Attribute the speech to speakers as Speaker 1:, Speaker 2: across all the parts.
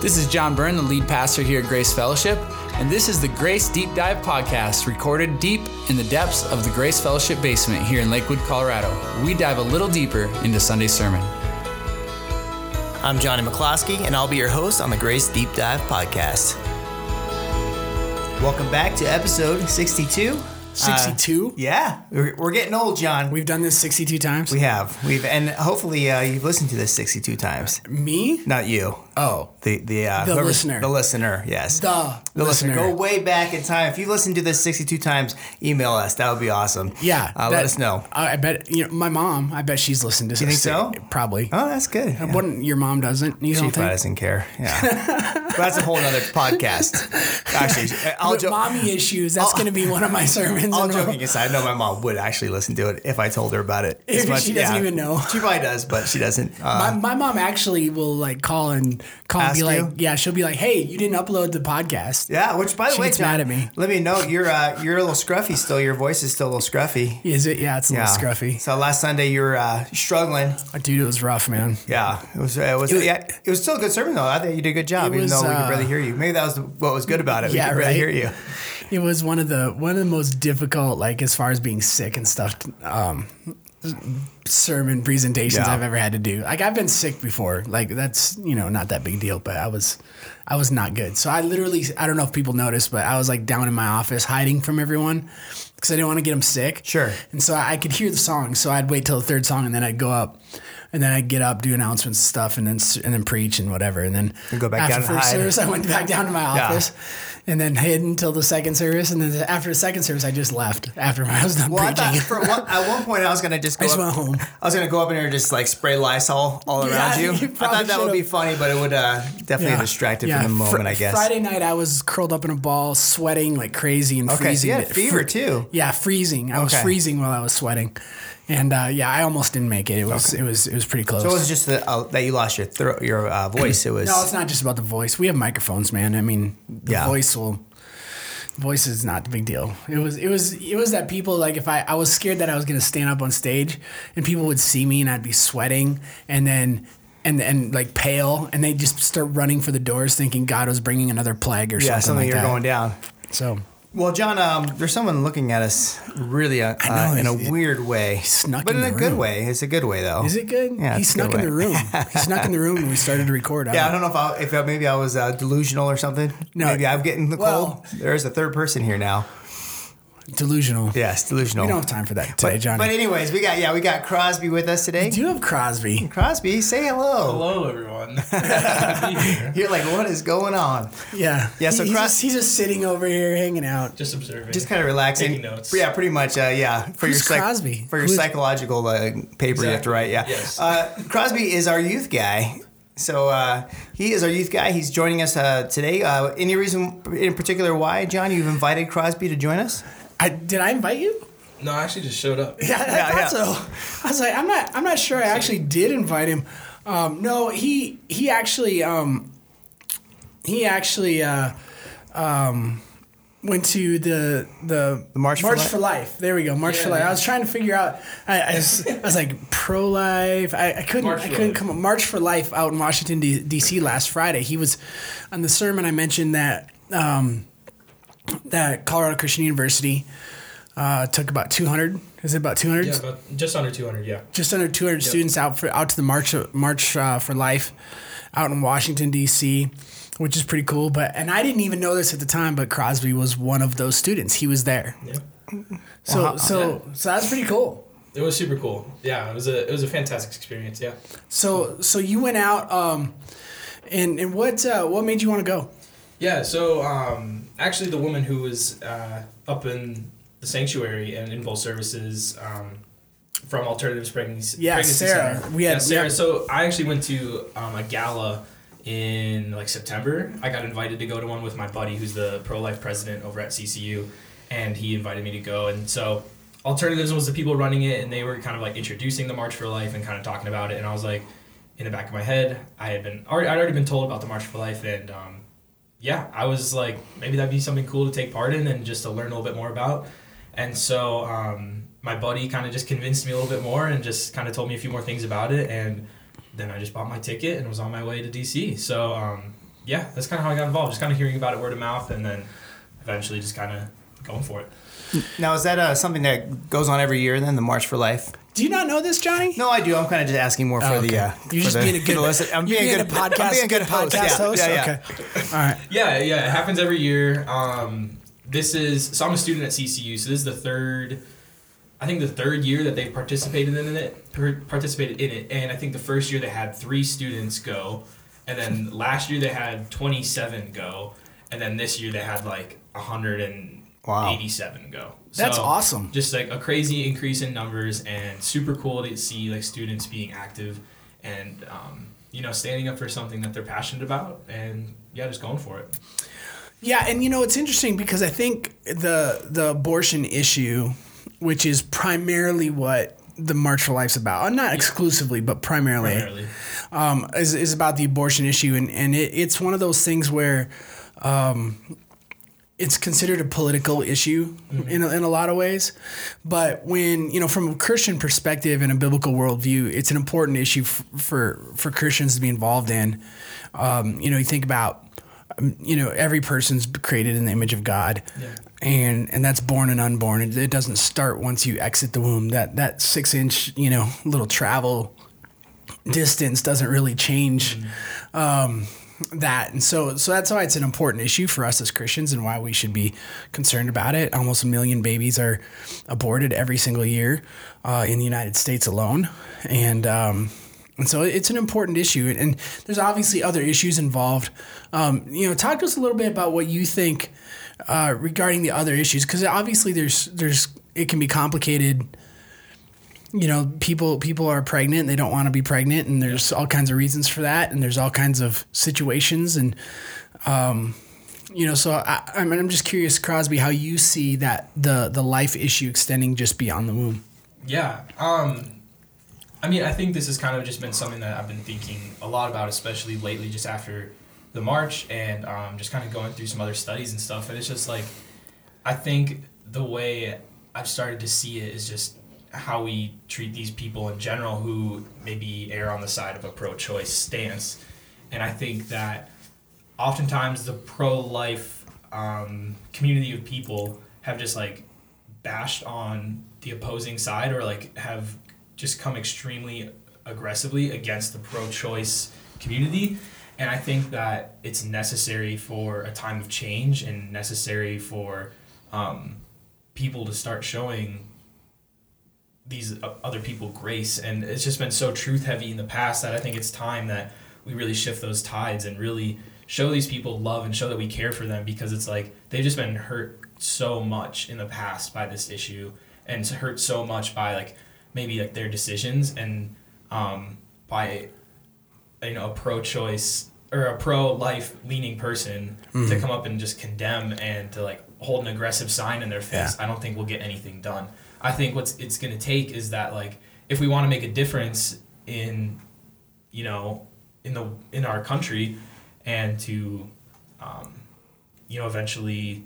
Speaker 1: This is John Byrne, the lead pastor here at Grace Fellowship, and this is the Grace Deep Dive podcast, recorded deep in the depths of the Grace Fellowship basement here in Lakewood, Colorado. We dive a little deeper into Sunday's sermon.
Speaker 2: I'm Johnny McCloskey, and I'll be your host on the Grace Deep Dive podcast. Welcome back to episode 62.
Speaker 3: 62?
Speaker 2: Yeah, we're, we're getting old, John.
Speaker 3: We've done this 62 times?
Speaker 2: We have. We've and hopefully uh, you've listened to this 62 times.
Speaker 3: Me?
Speaker 2: Not you.
Speaker 3: Oh.
Speaker 2: The the uh,
Speaker 3: The
Speaker 2: whoever-
Speaker 3: listener.
Speaker 2: The listener. Yes.
Speaker 3: The
Speaker 2: The listener.
Speaker 3: listener.
Speaker 2: Go way back in time. If you listened to this 62 times, email us. That would be awesome.
Speaker 3: Yeah.
Speaker 2: Uh,
Speaker 3: that-
Speaker 2: let us know.
Speaker 3: I I bet, you know, my mom, I bet she's listened to
Speaker 2: You think so?
Speaker 3: Probably.
Speaker 2: Oh, that's good. Yeah.
Speaker 3: What, your mom doesn't? You
Speaker 2: She
Speaker 3: don't
Speaker 2: probably doesn't care. Yeah. but that's a whole other podcast. Actually, I'll
Speaker 3: With mommy issues, that's going to be one of my sermons.
Speaker 2: All joking aside, I know my mom would actually listen to it if I told her about it.
Speaker 3: If she doesn't even know.
Speaker 2: She probably does, but she doesn't.
Speaker 3: My,
Speaker 2: Uh,
Speaker 3: my mom actually will like call and call and be like,
Speaker 2: you?
Speaker 3: yeah, she'll be like, hey, you didn't upload the podcast.
Speaker 2: yeah, which by the
Speaker 3: She
Speaker 2: way,
Speaker 3: gets
Speaker 2: John,
Speaker 3: mad at me.
Speaker 2: let me know you're uh, you're a little scruffy still. Your voice is still a little scruffy.
Speaker 3: Is it? Yeah, it's a
Speaker 2: Yeah,
Speaker 3: little scruffy.
Speaker 2: So last Sunday you were uh, struggling.
Speaker 3: Dude, it was rough, man.
Speaker 2: Yeah, it was. It was.
Speaker 3: It was-
Speaker 2: yeah, it was still a good sermon though. I think you did a good job, even
Speaker 3: was,
Speaker 2: though we could
Speaker 3: uh,
Speaker 2: barely hear you. Maybe that was what was good about it.
Speaker 3: Yeah,
Speaker 2: we could barely
Speaker 3: right.
Speaker 2: hear you.
Speaker 3: It was one of the one of the most difficult, like as far as being sick and stuff, um, sermon presentations
Speaker 2: Yeah.
Speaker 3: I've ever had to do. Like I've been sick before. Like that's you know not that big deal, but I was I was not good. So I literally I don't know if people noticed, but I was like down in my office hiding from everyone because I didn't want to get them sick.
Speaker 2: Sure.
Speaker 3: And so I could hear the song, so I'd wait till the third song and then I'd go up. And then I'd get up, do announcements and stuff, and then and then preach and whatever. And then
Speaker 2: go back
Speaker 3: after
Speaker 2: down
Speaker 3: first
Speaker 2: hide.
Speaker 3: service, I went back down to my
Speaker 2: Yeah.
Speaker 3: office, and then hid until the second service. And then after the second service, I just left after I was done
Speaker 2: Well, I
Speaker 3: preaching.
Speaker 2: thought for one, at one point I was gonna just go
Speaker 3: I just
Speaker 2: up,
Speaker 3: went home.
Speaker 2: I was gonna go up in there and just like spray Lysol all
Speaker 3: Yeah,
Speaker 2: around you.
Speaker 3: you
Speaker 2: I thought that would be funny, but it would uh, definitely distract it from the
Speaker 3: Fr-
Speaker 2: moment, I guess.
Speaker 3: Friday night, I was curled up in a ball, sweating like crazy and
Speaker 2: Okay, so
Speaker 3: freezing.
Speaker 2: you had
Speaker 3: Fr-
Speaker 2: fever, too.
Speaker 3: Yeah, freezing. I was freezing while I was sweating, and uh, yeah, I almost didn't make it. It was it was it was pretty close.
Speaker 2: So it was just the, uh, that you lost your throat, your uh, voice. It was
Speaker 3: no, it's not just about the voice. We have microphones, man. I mean, the
Speaker 2: Yeah.
Speaker 3: voice will. Voice is not the big deal. It was it was it was that people like if I I was scared that I was gonna stand up on stage and people would see me and I'd be sweating and then and and like pale and they just start running for the doors thinking God was bringing another plague or
Speaker 2: yeah,
Speaker 3: something,
Speaker 2: something
Speaker 3: like
Speaker 2: you're
Speaker 3: that.
Speaker 2: going down.
Speaker 3: So
Speaker 2: Well, John, um, there's someone looking at us really uh,
Speaker 3: know,
Speaker 2: uh, in a
Speaker 3: he's-
Speaker 2: weird way,
Speaker 3: snuck
Speaker 2: but
Speaker 3: in
Speaker 2: in a good
Speaker 3: room.
Speaker 2: way. It's a good way though.
Speaker 3: is it good?
Speaker 2: Yeah,
Speaker 3: he snuck in the room. he snuck in the room when we started to record.
Speaker 2: Yeah, I don't know if I, if I, maybe I was uh, delusional or something.
Speaker 3: No.
Speaker 2: maybe I'm getting the
Speaker 3: Well-
Speaker 2: cold. There's a third person here now.
Speaker 3: Delusional.
Speaker 2: Yes, delusional.
Speaker 3: We don't have time for that today,
Speaker 2: but,
Speaker 3: Johnny.
Speaker 2: but anyways, we got yeah, we got Crosby with us today.
Speaker 3: Do you have Crosby?
Speaker 2: Crosby, say hello.
Speaker 4: Hello, everyone. Happy to be here.
Speaker 2: You're like, what is going on?
Speaker 3: Yeah.
Speaker 2: Yeah, so
Speaker 3: he's,
Speaker 2: Cros-
Speaker 3: just, he's just sitting over here hanging out.
Speaker 4: Just observing.
Speaker 2: Just kind of relaxing.
Speaker 4: Taking notes.
Speaker 2: Yeah, pretty much. Uh, yeah, for
Speaker 3: Who's
Speaker 2: your psych-
Speaker 3: Crosby?
Speaker 2: for your
Speaker 3: Who is-
Speaker 2: psychological uh, paper you have to write. Yeah.
Speaker 4: Yes.
Speaker 2: Uh, Crosby is our youth guy. So uh, he is our youth guy. He's joining us uh, today. Uh, any reason in particular why, John, you've invited Crosby to join us?
Speaker 3: I, did I invite you?
Speaker 4: no, I actually just showed up.
Speaker 3: Yeah, I
Speaker 2: Yeah,
Speaker 3: thought
Speaker 2: yeah.
Speaker 3: so. I was like, I'm not. I'm not sure. I actually did invite him. Um, no, he he actually um, he actually uh, um, went to the the,
Speaker 2: The March for
Speaker 3: March
Speaker 2: Life?
Speaker 3: for Life. There we go, March
Speaker 4: Yeah,
Speaker 3: for Life.
Speaker 4: yeah.
Speaker 3: I was trying to figure out. I, I, was, I was like pro life. I, I couldn't.
Speaker 4: March
Speaker 3: I couldn't
Speaker 4: Life.
Speaker 3: come. up. March for Life out in Washington D.C. last Friday. He was on the sermon. I mentioned that. Um, that Colorado Christian University uh, took about 200. Is it about 200?
Speaker 4: Yeah, about just under 200. Yeah.
Speaker 3: Just under 200 students out for out to the March March uh, for Life out in Washington D.C., which is pretty cool. But and I didn't even know this at the time, but Crosby was one of those students. He was there.
Speaker 4: Yeah.
Speaker 3: So
Speaker 2: Wow.
Speaker 3: so so that's pretty cool.
Speaker 4: It was super cool. Yeah, it was a it was a fantastic experience. Yeah.
Speaker 3: So so you went out um, and and what uh, what made you want to go?
Speaker 4: Yeah. So um, actually, the woman who was uh, up in the sanctuary and in both services. Um, from Alternative Pregnancy,
Speaker 3: Yeah,
Speaker 4: Pregnancy
Speaker 3: Sarah.
Speaker 4: Center.
Speaker 3: We had-
Speaker 4: yeah, Sarah.
Speaker 3: yeah.
Speaker 4: So I actually went to um, a gala in like September. I got invited to go to one with my buddy, who's the pro life president over at CCU, and he invited me to go. And so Alternatives was the people running it, and they were kind of like introducing the March for Life and kind of talking about it. And I was like, in the back of my head, I had been already, I'd already been told about the March for Life, and um, yeah, I was like, maybe that'd be something cool to take part in and just to learn a little bit more about. And so um, my buddy kind of just convinced me a little bit more and just kind of told me a few more things about it. And then I just bought my ticket and was on my way to DC. So um, yeah, that's kind of how I got involved. Just kind of hearing about it word of mouth, and then eventually just kind of going for it.
Speaker 2: Now, is that uh, something that goes on every year? Then the March for Life.
Speaker 3: Do you not know this, Johnny?
Speaker 2: No, I do. I'm kind of just asking more for
Speaker 3: Oh,
Speaker 2: the.
Speaker 3: okay.
Speaker 2: Uh,
Speaker 3: You're
Speaker 2: for
Speaker 3: just
Speaker 2: the-
Speaker 3: being a
Speaker 2: for
Speaker 3: good
Speaker 2: the listen- I'm
Speaker 3: you're
Speaker 2: being,
Speaker 3: being
Speaker 2: a good
Speaker 3: podcast,
Speaker 2: I'm being a good host.
Speaker 3: podcast
Speaker 2: yeah.
Speaker 3: host.
Speaker 2: Yeah, yeah.
Speaker 3: Okay. All right.
Speaker 4: Yeah, yeah, it happens every year. Um, this is so I'm a student at CCU, so this is the third, I think the third year that they've participated in it. per- Participated in it, and I think the first year they had three students go, and then last year they had 27 go, and then this year they had like 187 go.
Speaker 3: That's awesome.
Speaker 4: Just like a crazy increase in numbers, and super cool to see like students being active, and um, you know standing up for something that they're passionate about, and yeah, just going for it.
Speaker 3: Yeah, and you know it's interesting because I think the the abortion issue, which is primarily what the March for Life's about, uh, not exclusively, but primarily,
Speaker 4: Primarily.
Speaker 3: um, is, is about the abortion issue, and and it, it's one of those things where. Um, it's considered a political issue in, a, in a lot of ways, but when you know from a Christian perspective and a biblical worldview, it's an important issue f- for for Christians to be involved in. Um, you know, you think about um, you know every person's created in the image of God,
Speaker 4: Yeah.
Speaker 3: and and that's born and unborn. It, it doesn't start once you exit the womb. That that six inch you know little travel distance doesn't really change um, that, and so so that's why it's an important issue for us as Christians and why we should be concerned about it. Almost a million babies are aborted every single year uh, in the United States alone, and. Um, and so it's an important issue, and there's obviously other issues involved. Um, you know, talk to us a little bit about what you think uh, regarding the other issues, because obviously there's there's it can be complicated you know people people are pregnant they don't want to be pregnant and there's all kinds of reasons for that and there's all kinds of situations and um, you know so I, I mean, I'm just curious Crosby how you see that the the life issue extending just beyond the womb
Speaker 4: Yeah. Um, I mean, I think this has kind of just been something that I've been thinking a lot about, especially lately, just after the march and um, just kind of going through some other studies and stuff. And it's just like, I think the way I've started to see it is just how we treat these people in general who maybe err on the side of a pro choice stance. And I think that oftentimes the pro life um, community of people have just like bashed on the opposing side or like have just come extremely aggressively against the pro choice community. And I think that it's necessary for a time of change and necessary for um, people to start showing these other people grace. And it's just been so truth heavy in the past that I think it's time that we really shift those tides and really show these people love and show that we care for them because it's like they've just been hurt so much in the past by this issue and hurt so much by like maybe like their decisions and um, by you know a pro-choice or a pro-life leaning person to come up and just condemn and to like hold an aggressive sign in their face
Speaker 3: Yeah.
Speaker 4: i don't think we'll get anything done i think what's it's going to take is that like if we want to make a difference in you know in the in our country and to um, you know eventually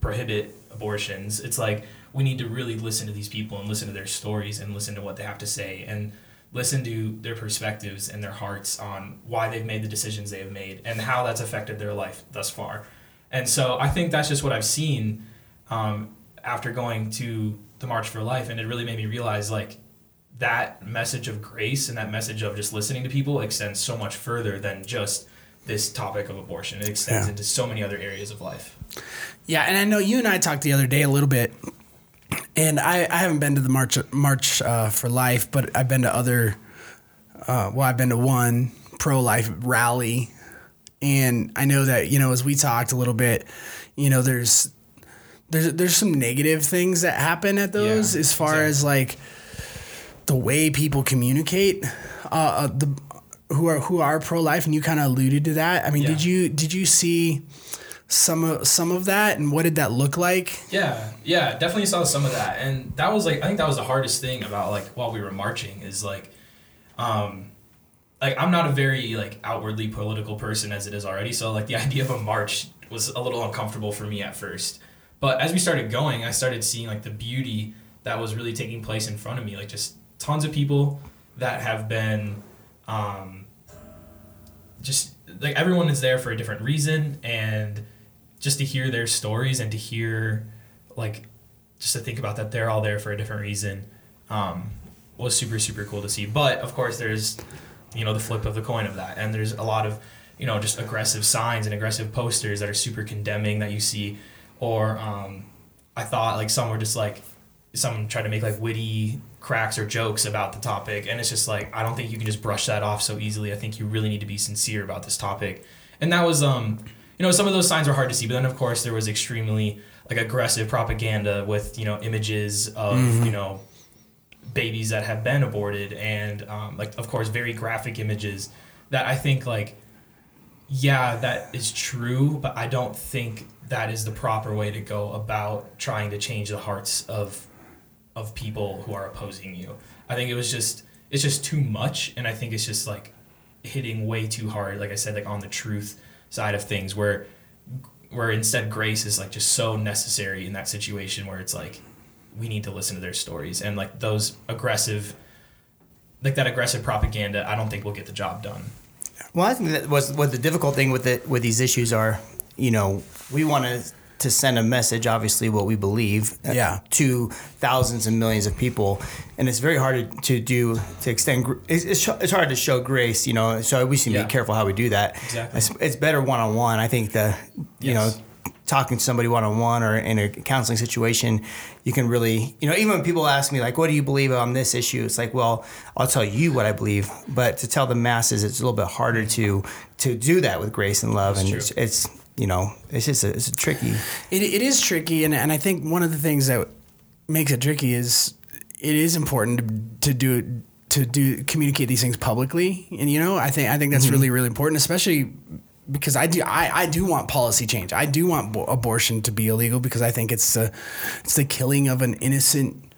Speaker 4: prohibit abortions it's like we need to really listen to these people and listen to their stories and listen to what they have to say and listen to their perspectives and their hearts on why they've made the decisions they have made and how that's affected their life thus far. And so i think that's just what i've seen um, after going to the march for life and it really made me realize like that message of grace and that message of just listening to people extends so much further than just this topic of abortion. It extends
Speaker 3: Yeah.
Speaker 4: into so many other areas of life.
Speaker 3: yeah and I know you and I talked the other day a little bit and I, I haven't been to the March March uh, for Life but I've been to other uh, well I've been to one pro life rally and I know that you know as we talked a little bit you know there's there's there's some negative things that happen at those
Speaker 4: Yeah,
Speaker 3: as far
Speaker 4: exactly.
Speaker 3: as like the way people communicate uh, uh the who are who are pro life and you kind of alluded to that. I mean did you did you see some of some of that and what did that look like?
Speaker 4: Yeah, yeah, definitely saw some of that, and that was like I think that was the hardest thing about like while we were marching is like, um, like I'm not a very like outwardly political person as it is already, so like the idea of a march was a little uncomfortable for me at first, but as we started going, I started seeing like the beauty that was really taking place in front of me, like just tons of people that have been, um, just like everyone is there for a different reason and just to hear their stories and to hear like just to think about that they're all there for a different reason um, was super super cool to see. But of course there's you know the flip of the coin of that and there's a lot of you know just aggressive signs and aggressive posters that are super condemning that you see or um, i thought like some were just like some tried to make like witty cracks or jokes about the topic and it's just like i don't think you can just brush that off so easily. I think you really need to be sincere about this topic. And that was um you know some of those signs were hard to see but then of course there was extremely like aggressive propaganda with you know images of you know babies that have been aborted and um, like of course very graphic images that i think like yeah that is true but i don't think that is the proper way to go about trying to change the hearts of of people who are opposing you i think it was just it's just too much and i think it's just like hitting way too hard like i said like on the truth side of things where where instead grace is like just so necessary in that situation where it's like we need to listen to their stories and like those aggressive like that aggressive propaganda i don't think will get the job done
Speaker 2: Well, I think that was what the difficult thing with it with these issues are. You know, we want to to send a message, obviously, what we believe, uh,
Speaker 3: Yeah.
Speaker 2: to thousands and millions of people, and it's very hard to do to extend. It's, it's, it's hard to show grace, you know. So we should
Speaker 4: Yeah.
Speaker 2: be careful how we do that.
Speaker 4: Exactly.
Speaker 2: It's, it's better one on one. I think the you
Speaker 4: Yes.
Speaker 2: know talking to somebody one on one or in a counseling situation, you can really, you know, even when people ask me like, "What do you believe on this issue?" It's like, well, I'll tell you what I believe, but to tell the masses, it's a little bit harder to to do that with grace and love, and
Speaker 4: true.
Speaker 2: it's, it's you know, it's just a, it's a tricky.
Speaker 3: It, it is tricky, and, and I think one of the things that makes it tricky is it is important to, to do to do communicate these things publicly, and you know I think I think that's mm-hmm. really really important, especially because I do I, I do want policy change. I do want bo- abortion to be illegal because I think it's the it's the killing of an innocent,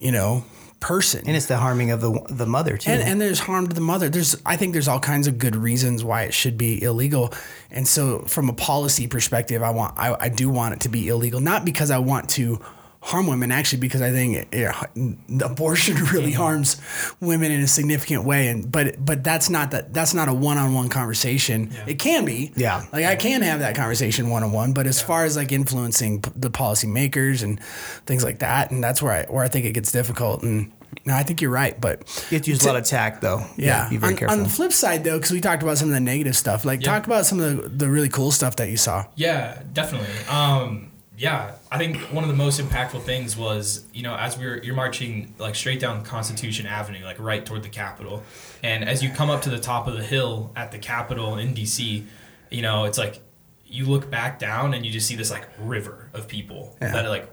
Speaker 3: you know, person.
Speaker 2: And it's the harming of the the mother too.
Speaker 3: And, and there's harm to the mother. There's I think there's all kinds of good reasons why it should be illegal. And so from a policy perspective, I want I, I do want it to be illegal, not because I want to harm women, actually because I think it, it- abortion really harms women in a significant way. And but but that's not that that's not a one on one conversation. It can be.
Speaker 2: Yeah.
Speaker 3: Like I can have that conversation one on one, but as far as like influencing p- the policymakers and things like that, and that's where I where I think it gets difficult. And no, I think you're right, but
Speaker 2: you have to use a lot of tact, though. You
Speaker 3: yeah.
Speaker 2: gotta be very
Speaker 3: on,
Speaker 2: careful.
Speaker 3: on the flip side, though, because we talked about some of the negative stuff, like
Speaker 4: Yeah.
Speaker 3: talk about some of the, the really cool stuff that you saw.
Speaker 4: Yeah, definitely. Um, yeah, I think one of the most impactful things was, you know, as we were you're marching like straight down Constitution Avenue, like right toward the Capitol, and as you come up to the top of the hill at the Capitol in DC, you know, it's like you look back down and you just see this like river of people
Speaker 2: Yeah.
Speaker 4: that are like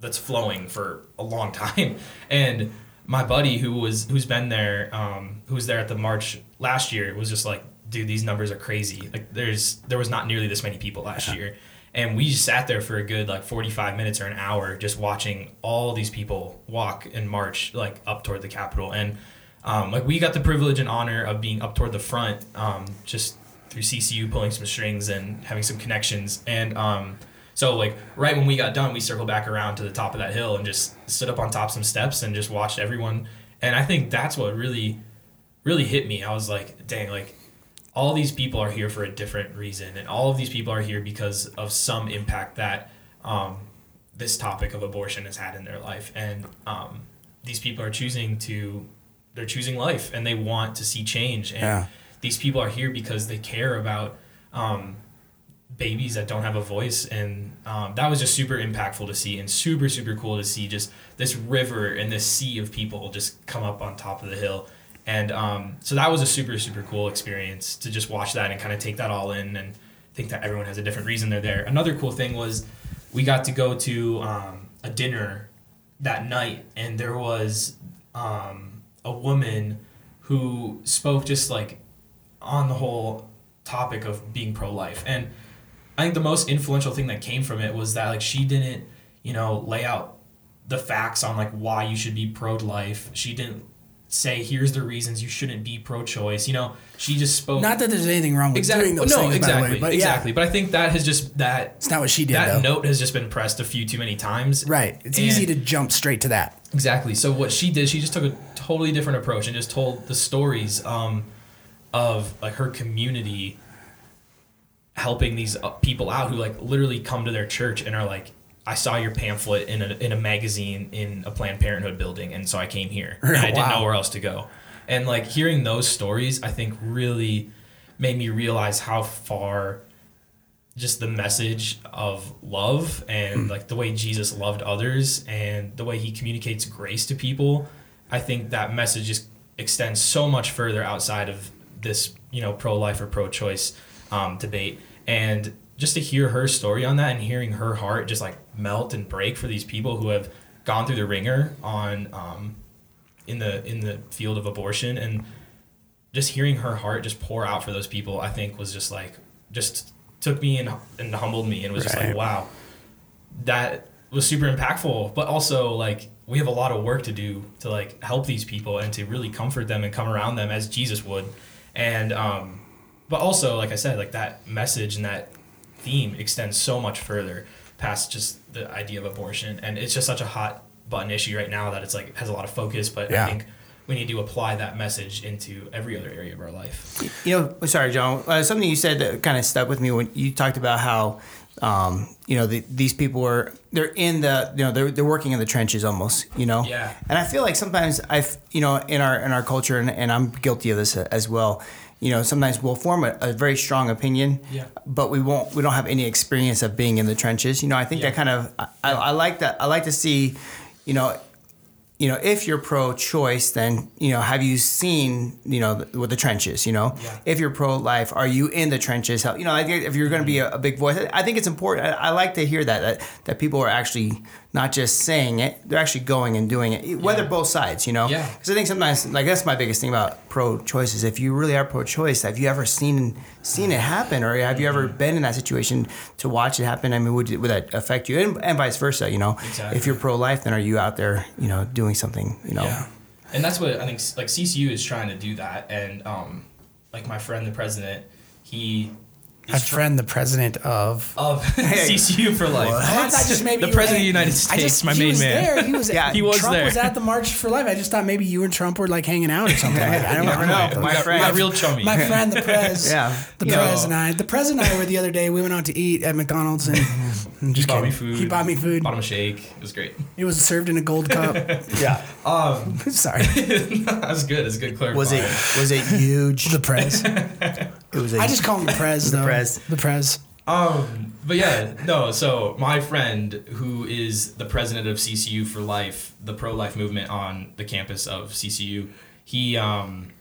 Speaker 4: that's flowing for a long time. And my buddy who was who's been there, um, who was there at the march last year, was just like, dude, these numbers are crazy. Like there's there was not nearly this many people last year. And we just sat there for a good like 45 minutes or an hour just watching all these people walk and march like up toward the Capitol. And um, like we got the privilege and honor of being up toward the front um, just through CCU pulling some strings and having some connections. And um, so like right when we got done, we circled back around to the top of that hill and just stood up on top some steps and just watched everyone. And I think that's what really, really hit me. I was like, dang, like all these people are here for a different reason, and all of these people are here because of some impact that um, this topic of abortion has had in their life. And um, these people are choosing to, they're choosing life, and they want to see change. And
Speaker 3: Yeah.
Speaker 4: these people are here because they care about. Um, babies that don't have a voice and um, that was just super impactful to see and super super cool to see just this river and this sea of people just come up on top of the hill and um, so that was a super super cool experience to just watch that and kind of take that all in and think that everyone has a different reason they're there. Another cool thing was we got to go to um, a dinner that night and there was um, a woman who spoke just like on the whole topic of being pro-life. And i think the most influential thing that came from it was that like she didn't you know lay out the facts on like why you should be pro-life. She didn't say here's the reasons you shouldn't be pro-choice you know she just spoke
Speaker 3: Not that there's anything wrong with
Speaker 4: exactly
Speaker 3: doing those
Speaker 4: no
Speaker 3: things,
Speaker 4: exactly
Speaker 3: by the way, but
Speaker 4: exactly
Speaker 3: yeah,
Speaker 4: but i think that has just that
Speaker 3: it's not what she did,
Speaker 4: that
Speaker 3: though.
Speaker 4: note has just been pressed a few too many times
Speaker 3: right. It's easy to jump straight to that.
Speaker 4: Exactly. So what she did, she just took a totally different approach and just told the stories um, of like her community helping these uh, people out who like literally come to their church and are like I saw your pamphlet in a, in a magazine in a Planned Parenthood building, and so I came here. And I didn't know where else to go. And like hearing those stories, I think really made me realize how far just the message of love and like the way Jesus loved others and the way he communicates grace to people, I think that message just extends so much further outside of this, you know, pro life or pro choice um, debate. And just to hear her story on that and hearing her heart just like melt and break for these people who have gone through the ringer on um, in the in the field of abortion and just hearing her heart just pour out for those people, I think was just like just took me and, and humbled me and was just like, wow, that was super impactful. But also like we have a lot of work to do to like help these people and to really comfort them and come around them as Jesus would. And um, but also like I said, like that message and that theme extends so much further past just the idea of abortion. And it's just such a hot button issue right now that it's like it has a lot of focus. But
Speaker 3: Yeah.
Speaker 4: I think we need to apply that message into every other area of our life.
Speaker 2: You know, sorry, John. Uh, something you said that kind of stuck with me when you talked about how, um, you know, the, these people are they're in the you know they're they're working in the trenches almost. You know.
Speaker 4: Yeah.
Speaker 2: And I feel like sometimes I, you know, in our in our culture, and, and I'm guilty of this as well. You know, sometimes we'll form a, a very strong opinion,
Speaker 4: Yeah.
Speaker 2: but we won't. We don't have any experience of being in the trenches. You know, I think
Speaker 4: Yeah.
Speaker 2: that kind of I, I, I like that. I like to see, you know, you know, if you're pro-choice, then you know, have you seen, you know, the, with the trenches? You know,
Speaker 4: Yeah.
Speaker 2: if you're pro-life, are you in the trenches? How, you know, I think if you're going to be a, a big voice, I think it's important. I, I like to hear that, that that people are actually not just saying it; they're actually going and doing it, whether
Speaker 4: Yeah.
Speaker 2: both sides. You know,
Speaker 4: Yeah.
Speaker 2: because I think sometimes, like that's my biggest thing about pro-choice is if you really are pro-choice, have you ever seen seen it happen, or have you ever
Speaker 4: Mm-hmm.
Speaker 2: been in that situation to watch it happen? I mean, would would that affect you, and, and vice versa? You know,
Speaker 4: Exactly.
Speaker 2: if you're pro-life, then are you out there, you know, doing something, you know?
Speaker 4: Yeah. And that's what I think like CCU is trying to do that. And um, like my friend, the president, he
Speaker 3: My friend, the president of.
Speaker 4: of CCU for life.
Speaker 3: Oh, I thought just maybe
Speaker 4: the
Speaker 3: you were-
Speaker 4: president of the United
Speaker 3: I
Speaker 4: States,
Speaker 3: just,
Speaker 4: my main man.
Speaker 3: There. He was.
Speaker 2: Yeah,
Speaker 4: he was
Speaker 3: Trump
Speaker 4: there.
Speaker 3: was at the March for Life. I just thought maybe you and Trump were like hanging out or something. Like, I don't
Speaker 2: never
Speaker 3: know.
Speaker 2: know.
Speaker 4: We
Speaker 2: My friend-
Speaker 4: got real chummy.
Speaker 3: My friend, the Prez.
Speaker 2: Yeah.
Speaker 3: The
Speaker 2: You
Speaker 3: Prez
Speaker 4: know.
Speaker 3: and I. The Prez and I were the other day. We went out to eat at McDonald's and, and
Speaker 4: he
Speaker 3: just
Speaker 4: bought me food.
Speaker 3: He bought me food.
Speaker 4: Bought him a shake. It was great.
Speaker 3: It was served in a gold cup.
Speaker 2: Yeah.
Speaker 4: Um,
Speaker 3: Sorry,
Speaker 4: that was good. It's good clarifying.
Speaker 2: Was it was it huge?
Speaker 3: the Prez.
Speaker 2: It was. A,
Speaker 3: I just call him the Prez though.
Speaker 2: Prez.
Speaker 3: The Prez.
Speaker 4: Um, but yeah, no. So my friend, who is the president of CCU for Life, the pro-life movement on the campus of CCU, he um,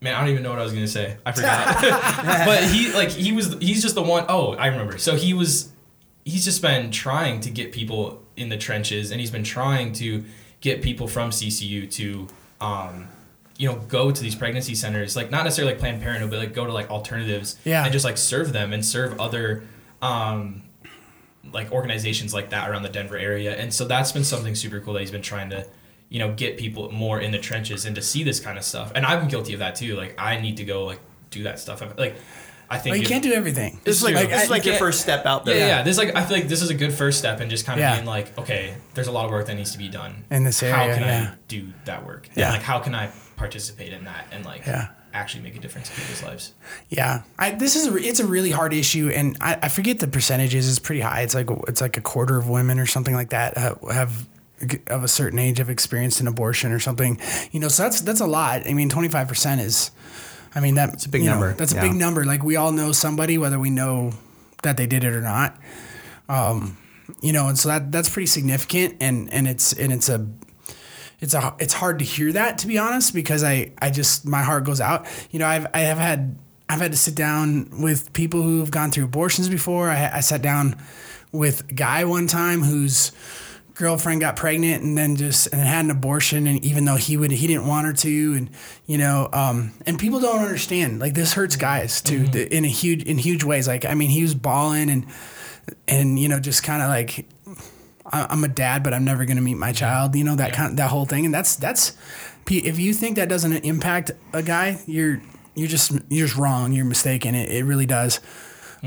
Speaker 4: man, I don't even know what I was gonna say. I forgot. but he like he was he's just the one oh I remember. So he was he's just been trying to get people in the trenches, and he's been trying to get people from CCU to um, you know, go to these pregnancy centers, like not necessarily like Planned Parenthood, but like go to like alternatives
Speaker 3: Yeah.
Speaker 4: and just like serve them and serve other um, like organizations like that around the Denver area. And so that's been something super cool that he's been trying to, you know, get people more in the trenches and to see this kind of stuff. And I'm guilty of that too. Like I need to go like do that stuff. Like I think
Speaker 3: Well, you
Speaker 4: if-
Speaker 3: can't do everything.
Speaker 2: This is like,
Speaker 4: Like,
Speaker 2: this is like your first step out there.
Speaker 4: yeah, yeah. This like I feel like this is a good first step and just kind of
Speaker 3: Yeah.
Speaker 4: being like, okay, there's a lot of work that needs to be done
Speaker 3: In this area.
Speaker 4: How can
Speaker 3: yeah.
Speaker 4: I do that work?
Speaker 3: Yeah.
Speaker 4: And like how can I participate in that and like
Speaker 3: Yeah.
Speaker 4: actually make a difference in people's lives?
Speaker 3: Yeah, I, this is a, it's a really hard issue, and I, I forget the percentages. It's pretty high. It's like it's like a quarter of women or something like that have, have of a certain age have experienced an abortion or something. You know, so that's that's a lot. I mean, twenty five percent is. I mean, that's
Speaker 2: a big number,
Speaker 3: that's a
Speaker 2: yeah.
Speaker 3: big number. Like we all know somebody, whether we know that they did it or not. Um, you know, and so that that's pretty significant, and and it's and it's a it's a it's hard to hear that to be honest because I I just my heart goes out. You know, I've I have had I've had to sit down with people who've gone through abortions before. I, I sat down with a guy one time whose girlfriend got pregnant and then just and had an abortion and even though he would he didn't want her to and you know um and people don't understand like this hurts guys too the- in a huge in huge ways like I mean he was bawling and and you know just kind of like I'm a dad, but I'm never going to meet my child. You know that kind, that whole thing, and that's that's. If you think that doesn't impact a guy, you're you're just you're just wrong. You're mistaken. It, it really does.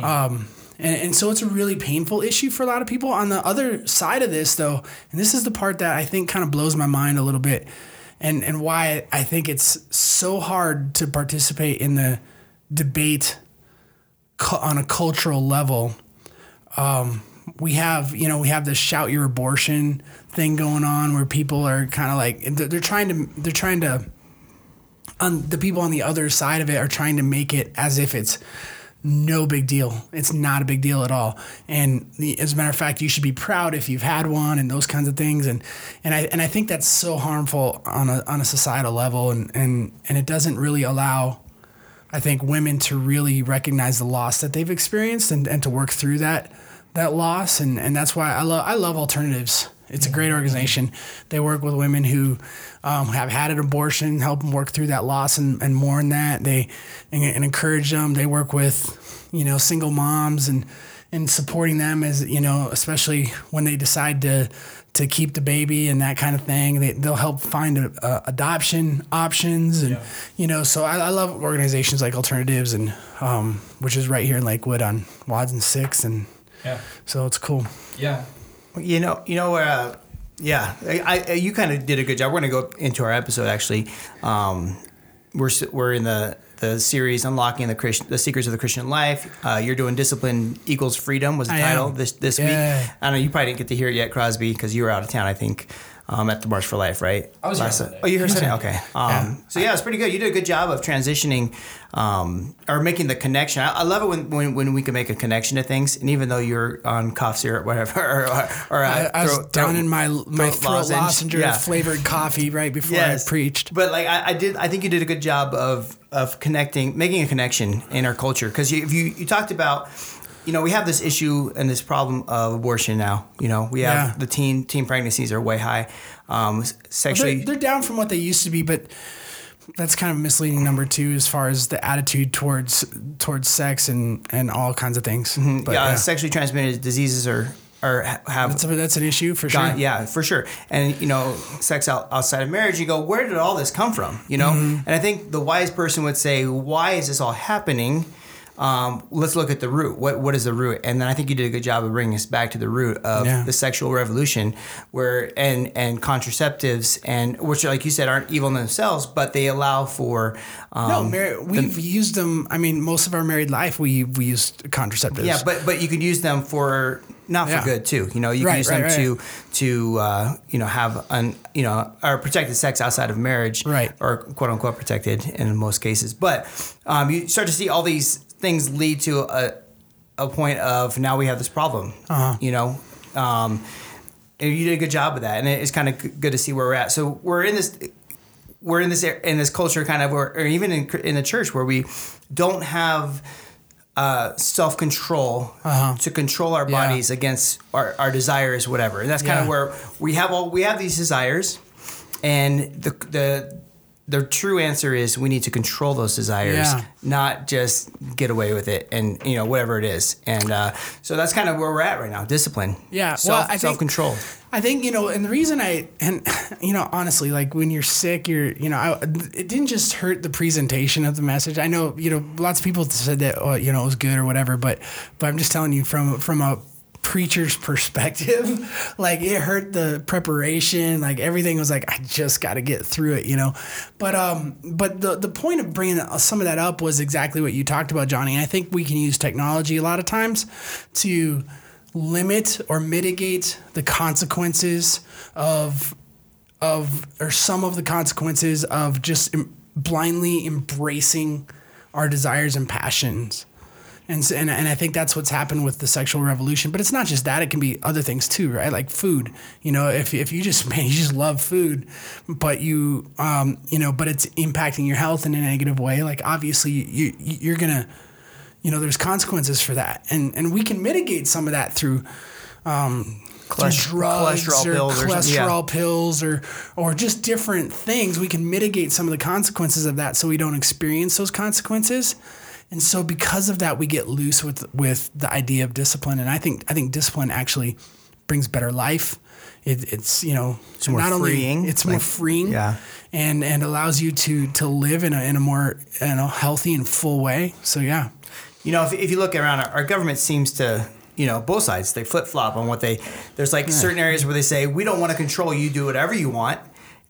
Speaker 3: Um, and, and so it's a really painful issue for a lot of people. On the other side of this, though, and this is the part that I think kind of blows my mind a little bit, and and why I think it's so hard to participate in the debate on a cultural level, um, we have you know we have this shout your abortion thing going on where people are kind of like they're, trying to they're trying to on the people on the other side of it are trying to make it as if it's no big deal. It's not a big deal at all. And the, as a matter of fact, you should be proud if you've had one and those kinds of things. And and I and I think that's so harmful on a on a societal level. And and and it doesn't really allow, I think, women to really recognize the loss that they've experienced and, and to work through that that loss. And and that's why I love I love alternatives. It's a great organization. They work with women who um, have had an abortion, help them work through that loss and, and mourn that. They and, and encourage them. They work with, you know, single moms and and supporting them as you know, especially when they decide to to keep the baby and that kind of thing. They, they'll help find a, a adoption options and you know. So I, I love organizations like Alternatives and um, which is right here in Lakewood on Wads and Sixth and
Speaker 4: Yeah.
Speaker 3: so it's cool.
Speaker 4: Yeah.
Speaker 2: You know, you know, uh, yeah, I, I you kind of did a good job. We're gonna go into our episode actually. Um, we're we're in the the series unlocking the Christian the secrets of the Christian life. Uh, you're doing discipline equals freedom was the
Speaker 3: I
Speaker 2: title
Speaker 3: am.
Speaker 2: this this
Speaker 3: Yeah.
Speaker 2: week. I know you probably didn't get to hear it yet, Crosby, because you were out of town. I think. Um, at the March for Life, right?
Speaker 4: I was here
Speaker 2: Last- Oh, you were
Speaker 3: You
Speaker 2: Sunday. Okay. Um,
Speaker 3: Yeah.
Speaker 2: So yeah, it's pretty good. You did a good job of transitioning um, or making the connection. I, I love it when, when when we can make a connection to things. And even though you're on cough syrup, whatever, or, or, or
Speaker 3: I,
Speaker 2: uh,
Speaker 3: I was
Speaker 2: throat-
Speaker 3: down
Speaker 2: throat-
Speaker 3: in my my
Speaker 2: throat
Speaker 3: throat
Speaker 2: lozenge.
Speaker 3: lozenge
Speaker 2: Yeah.
Speaker 3: flavored coffee right before
Speaker 2: Yes.
Speaker 3: I preached.
Speaker 2: But like I, I did, I think you did a good job of of connecting, making a connection in our culture. Because you, if you you talked about, you know, we have this issue and this problem of abortion now. You know, we have
Speaker 3: Yeah.
Speaker 2: the teen teen pregnancies are way high. Um, sexually,
Speaker 3: They're, they're down from what they used to be, but that's kind of misleading. Number two, as far as the attitude towards towards sex and and all kinds of things.
Speaker 2: Mm-hmm. yeah,
Speaker 3: yeah,
Speaker 2: sexually transmitted diseases are are have
Speaker 3: that's, a, that's an issue for sure.
Speaker 2: yeah, for sure. And you know, sex out, outside of marriage, you go, where did all this come from? You know,
Speaker 3: Mm-hmm.
Speaker 2: and I think the wise person would say, why is this all happening? Um, let's look at the root. What what is the root? And then I think you did a good job of bringing us back to the root of
Speaker 3: Yeah.
Speaker 2: the sexual revolution, where and and contraceptives and which, like you said, aren't evil in themselves, but they allow for um,
Speaker 3: No, mar- we've used them. I mean, most of our married life, we we used contraceptives.
Speaker 2: Yeah, but but you could use them for not for
Speaker 3: Yeah.
Speaker 2: good too. You know, you
Speaker 3: Right,
Speaker 2: can use
Speaker 3: right,
Speaker 2: them
Speaker 3: right.
Speaker 2: to to uh, you know have un you know or protected sex outside of marriage,
Speaker 3: Right.
Speaker 2: Or quote unquote protected in most cases. But um, you start to see all these things lead to a a point of now we have this problem.
Speaker 3: Uh-huh.
Speaker 2: You know. Um, and you did a good job of that, and it's kind of good to see where we're at. So we're in this we're in this in this culture kind of or, or even in in the church where we don't have uh, self control to control our
Speaker 3: Uh-huh. Yeah.
Speaker 2: bodies against our, our desires, whatever. And that's kind of where we have all we have these desires, and the the the true answer is we need to control those desires,
Speaker 3: Yeah.
Speaker 2: not just get away with it and you know whatever it is. And uh, so that's kind of where we're at right now. Discipline,
Speaker 3: Yeah,
Speaker 2: self
Speaker 3: well, I think-
Speaker 2: self control.
Speaker 3: I think you know, and the reason I and you know, honestly, like when you're sick, you're you know, I, it didn't just hurt the presentation of the message. I know you know, lots of people said that oh, you know it was good or whatever, but but I'm just telling you from from a preacher's perspective, like it hurt the preparation. Like everything was like I just got to get through it, you know. But um, but the the point of bringing some of that up was exactly what you talked about, Johnny. And I think we can use technology a lot of times to limit or mitigate the consequences of of or some of the consequences of just blindly embracing our desires and passions. And, so, and and I think that's what's happened with the sexual revolution. But it's not just that; it can be other things too, right? Like food. You know, if if you just man, you just love food, but you um you know, but it's impacting your health in a negative way. Like obviously, you you're gonna you know, there's consequences for that, and and we can mitigate some of that through. Um,
Speaker 2: Cholest-
Speaker 3: drugs
Speaker 2: cholesterol
Speaker 3: or
Speaker 2: pills or yeah.
Speaker 3: cholesterol pills or or just different things we can mitigate some of the consequences of that so we don't experience those consequences and so because of that we get loose with with the idea of discipline and i think i think discipline actually brings better life it, it's you know it's
Speaker 2: more freeing,
Speaker 3: it's more
Speaker 2: like-
Speaker 3: freeing
Speaker 2: yeah.
Speaker 3: and and allows you to to live in a in a more you know healthy and full way so yeah
Speaker 2: You know, if, if you look around, our, our government seems to, you know, both sides, they flip flop on what they, there's like certain areas where they say, we don't want to control you, do whatever you want.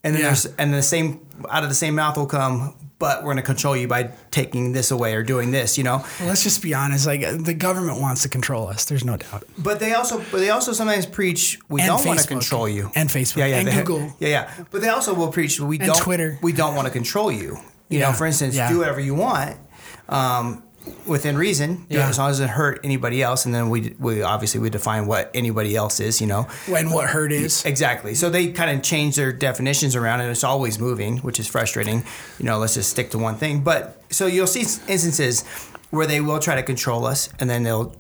Speaker 2: And then
Speaker 3: Yeah.
Speaker 2: there's, and the same, out of the same mouth will come, but we're going to control you by taking this away or doing this, you know.
Speaker 3: Well, let's just be honest. Like the government wants to control us. There's no doubt.
Speaker 2: But they also, but they also sometimes preach we
Speaker 3: And
Speaker 2: don't want to control you.
Speaker 3: And Facebook.
Speaker 2: yeah, yeah,
Speaker 3: And
Speaker 2: they-
Speaker 3: Google.
Speaker 2: yeah, yeah. But they also will preach we
Speaker 3: And
Speaker 2: don't
Speaker 3: Twitter.
Speaker 2: we don't want to control you. You know, for instance,
Speaker 3: yeah.
Speaker 2: do whatever you want. Um, Within reason,
Speaker 3: Yeah.
Speaker 2: as long as it hurt anybody else, and then we we obviously we define what anybody else is, you know.
Speaker 3: When what hurt is.
Speaker 2: Exactly. So they kind of change their definitions around, and it's always moving, which is frustrating. You know, let's just stick to one thing. But so you'll see instances where they will try to control us, and then they'll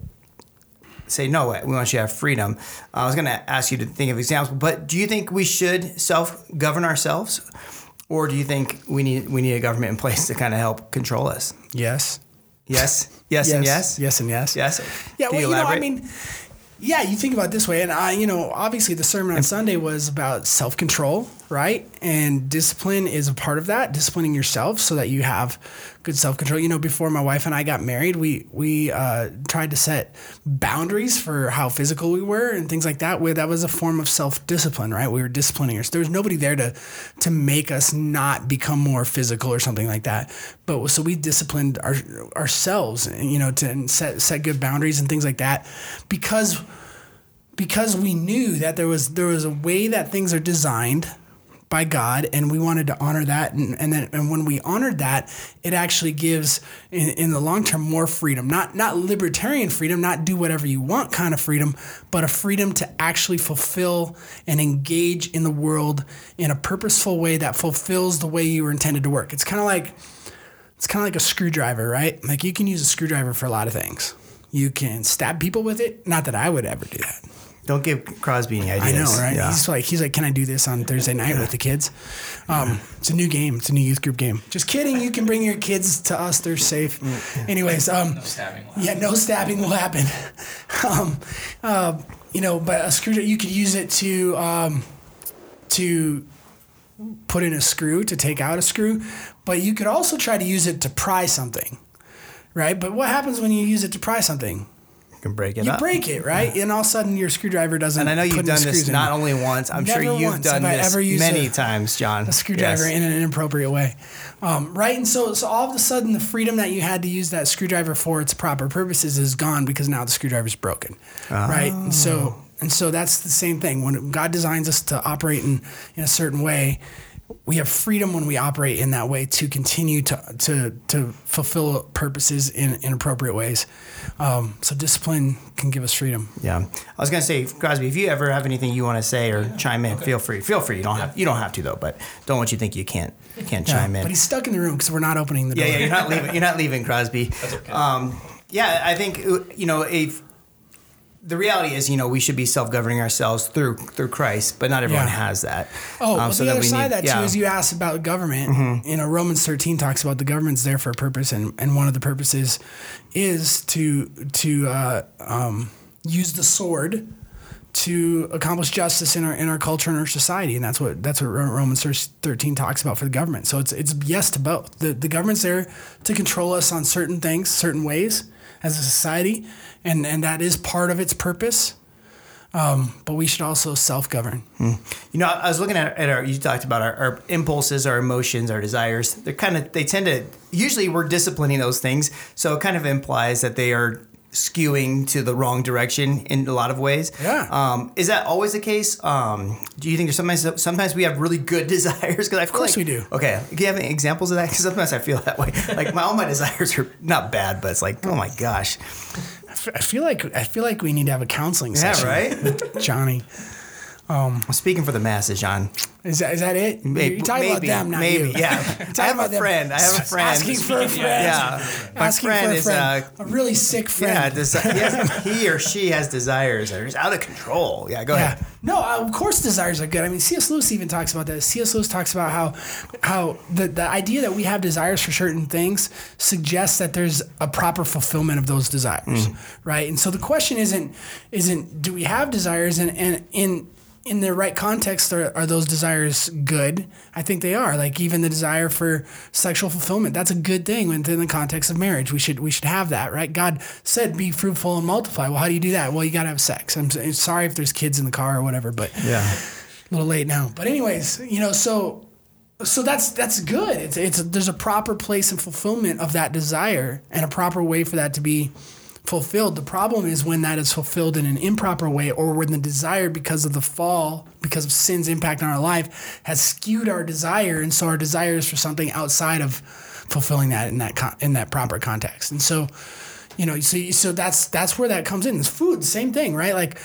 Speaker 2: say, "No, we want you to have freedom." I was going to ask you to think of examples, but do you think we should self govern ourselves, or do you think we need we need a government in place to kind of help control us?
Speaker 3: Yes.
Speaker 2: Yes, yes, and yes,
Speaker 3: Yes. And yes.
Speaker 2: yes.
Speaker 3: Yeah, well, you, know, I mean, yeah, you think about it this way, and I, you know, obviously the sermon on Sunday was about self control, right? And discipline is a part of that, disciplining yourself so that you have good self control. You know, before my wife and I got married, we we uh, tried to set boundaries for how physical we were and things like that. Where that was a form of self discipline, right? We were disciplining ourselves. There was nobody there to to make us not become more physical or something like that. But so we disciplined our, ourselves, you know, to set set good boundaries and things like that, because because we knew that there was there was a way that things are designed by God and we wanted to honor that and, and then and when we honored that it actually gives in, in the long term more freedom. Not not libertarian freedom not do whatever you want kind of freedom but a freedom to actually fulfill and engage in the world in a purposeful way that fulfills the way you were intended to work. It's kind of like it's kind of like a screwdriver right? Like you can use a screwdriver for a lot of things. You can stab people with it. Not that I would ever do that
Speaker 2: Don't give Crosby any ideas.
Speaker 3: I know, right?
Speaker 2: Yeah.
Speaker 3: He's like, he's like, can I do this on Thursday night with the kids? Um, it's a new game. It's a new youth group game. Just kidding. You can bring your kids to us. They're safe. Anyways, um,
Speaker 4: No stabbing. will
Speaker 3: yeah, no stabbing will happen. um, uh, you know, but a screwdriver, you could use it to um, to put in a screw to take out a screw, but you could also try to use it to pry something, right? But what happens when you use it to pry something?
Speaker 2: You can break it
Speaker 3: You
Speaker 2: up.
Speaker 3: break it, right? And all of a sudden your screwdriver doesn't.
Speaker 2: And I know you've done this not only once. I'm
Speaker 3: Never
Speaker 2: sure you've
Speaker 3: once
Speaker 2: done this many
Speaker 3: a-
Speaker 2: times, John.
Speaker 3: a screwdriver
Speaker 2: Yes.
Speaker 3: in an inappropriate way, um, right? And so, so all of a sudden, the freedom that you had to use that screwdriver for its proper purposes is gone because now the screwdriver's broken, right? And so, and so that's the same thing. When God designs us to operate in in a certain way, we have freedom when we operate in that way to continue to to to fulfill purposes in, in appropriate ways. Um, so discipline can give us freedom.
Speaker 2: Yeah, I was gonna say, Crosby, if you ever have anything you want to say or chime in, feel free. Feel free. You don't have you don't have to though, but don't want you to think you can't can't chime in.
Speaker 3: But he's stuck in the room because we're not opening the door.
Speaker 2: Yeah, yeah, you're not leaving. You're not leaving, Crosby. That's
Speaker 4: okay.
Speaker 2: Um, yeah, I think you know if the reality is, you know, we should be self-governing ourselves through through Christ, but not everyone
Speaker 3: Yeah.
Speaker 2: has that.
Speaker 3: Oh,
Speaker 2: Um,
Speaker 3: well,
Speaker 2: so
Speaker 3: the other side
Speaker 2: need-
Speaker 3: of that
Speaker 2: yeah. Mm-hmm.
Speaker 3: too is you asked about government. You know, Romans thirteen talks about the government's there for a purpose, and, and one of the purposes is to to uh, um, use the sword to accomplish justice in our in our culture and our society, and that's what that's what Romans thirteen talks about for the government. So it's it's yes to both. The the government's there to control us on certain things, certain ways as a society, and and that is part of its purpose. Um, but we should also self govern.
Speaker 2: You know, I was looking at, at our. You talked about our, our impulses, our emotions, our desires. They're kind of. They tend to. Usually, we're disciplining those things, so it kind of implies that they are skewing to the wrong direction in a lot of ways.
Speaker 3: Yeah.
Speaker 2: Um, is that always the case? Um, do you think there's sometimes sometimes we have really good desires? Because of
Speaker 3: course
Speaker 2: like,
Speaker 3: we do.
Speaker 2: Okay. Do you have any examples of that? Because sometimes I feel that way. Like my all my desires are not bad, but it's like, oh my gosh.
Speaker 3: I feel like I feel like we need to have a counseling
Speaker 2: Yeah.
Speaker 3: session.
Speaker 2: Right.
Speaker 3: with Johnny.
Speaker 2: I'm speaking for the masses, John.
Speaker 3: Is that is that it?
Speaker 2: Maybe,
Speaker 3: You're talking about them, not
Speaker 2: maybe.
Speaker 3: you.
Speaker 2: Yeah. I have a
Speaker 3: them.
Speaker 2: friend. I have a friend.
Speaker 3: Asking for a friend.
Speaker 2: Yeah. My
Speaker 3: Asking
Speaker 2: friend
Speaker 3: for a
Speaker 2: is
Speaker 3: friend.
Speaker 2: uh,
Speaker 3: a really sick friend.
Speaker 2: Yeah, desi- he, has, he or she has desires that are just out of control. Yeah, go
Speaker 3: Yeah.
Speaker 2: ahead.
Speaker 3: No, uh, of course desires are good. I mean, C.S. Lewis even talks about that. C.S. Lewis talks about how how the, the idea that we have desires for certain things suggests that there's a proper fulfillment of those desires, right? And so the question isn't isn't do we have desires and and in in the right context are, are those desires good? I think they are. Like even the desire for sexual fulfillment that's a good thing within the context of marriage. We should we should have that right? God said be fruitful and multiply. Well how do you do that? Well you got to have sex. I'm s- sorry if there's kids in the car or whatever but
Speaker 2: Yeah.
Speaker 3: a little late now. But anyways, you know, so so that's that's good. It's it's there's a proper place and fulfillment of that desire and a proper way for that to be fulfilled. The problem is when that is fulfilled in an improper way or when the desire because of the fall, because of sin's impact on our life has skewed our desire and so our desire is for something outside of fulfilling that in that con- in that proper context. And so you know, so so that's that's where that comes in. It's food, same thing, right? Like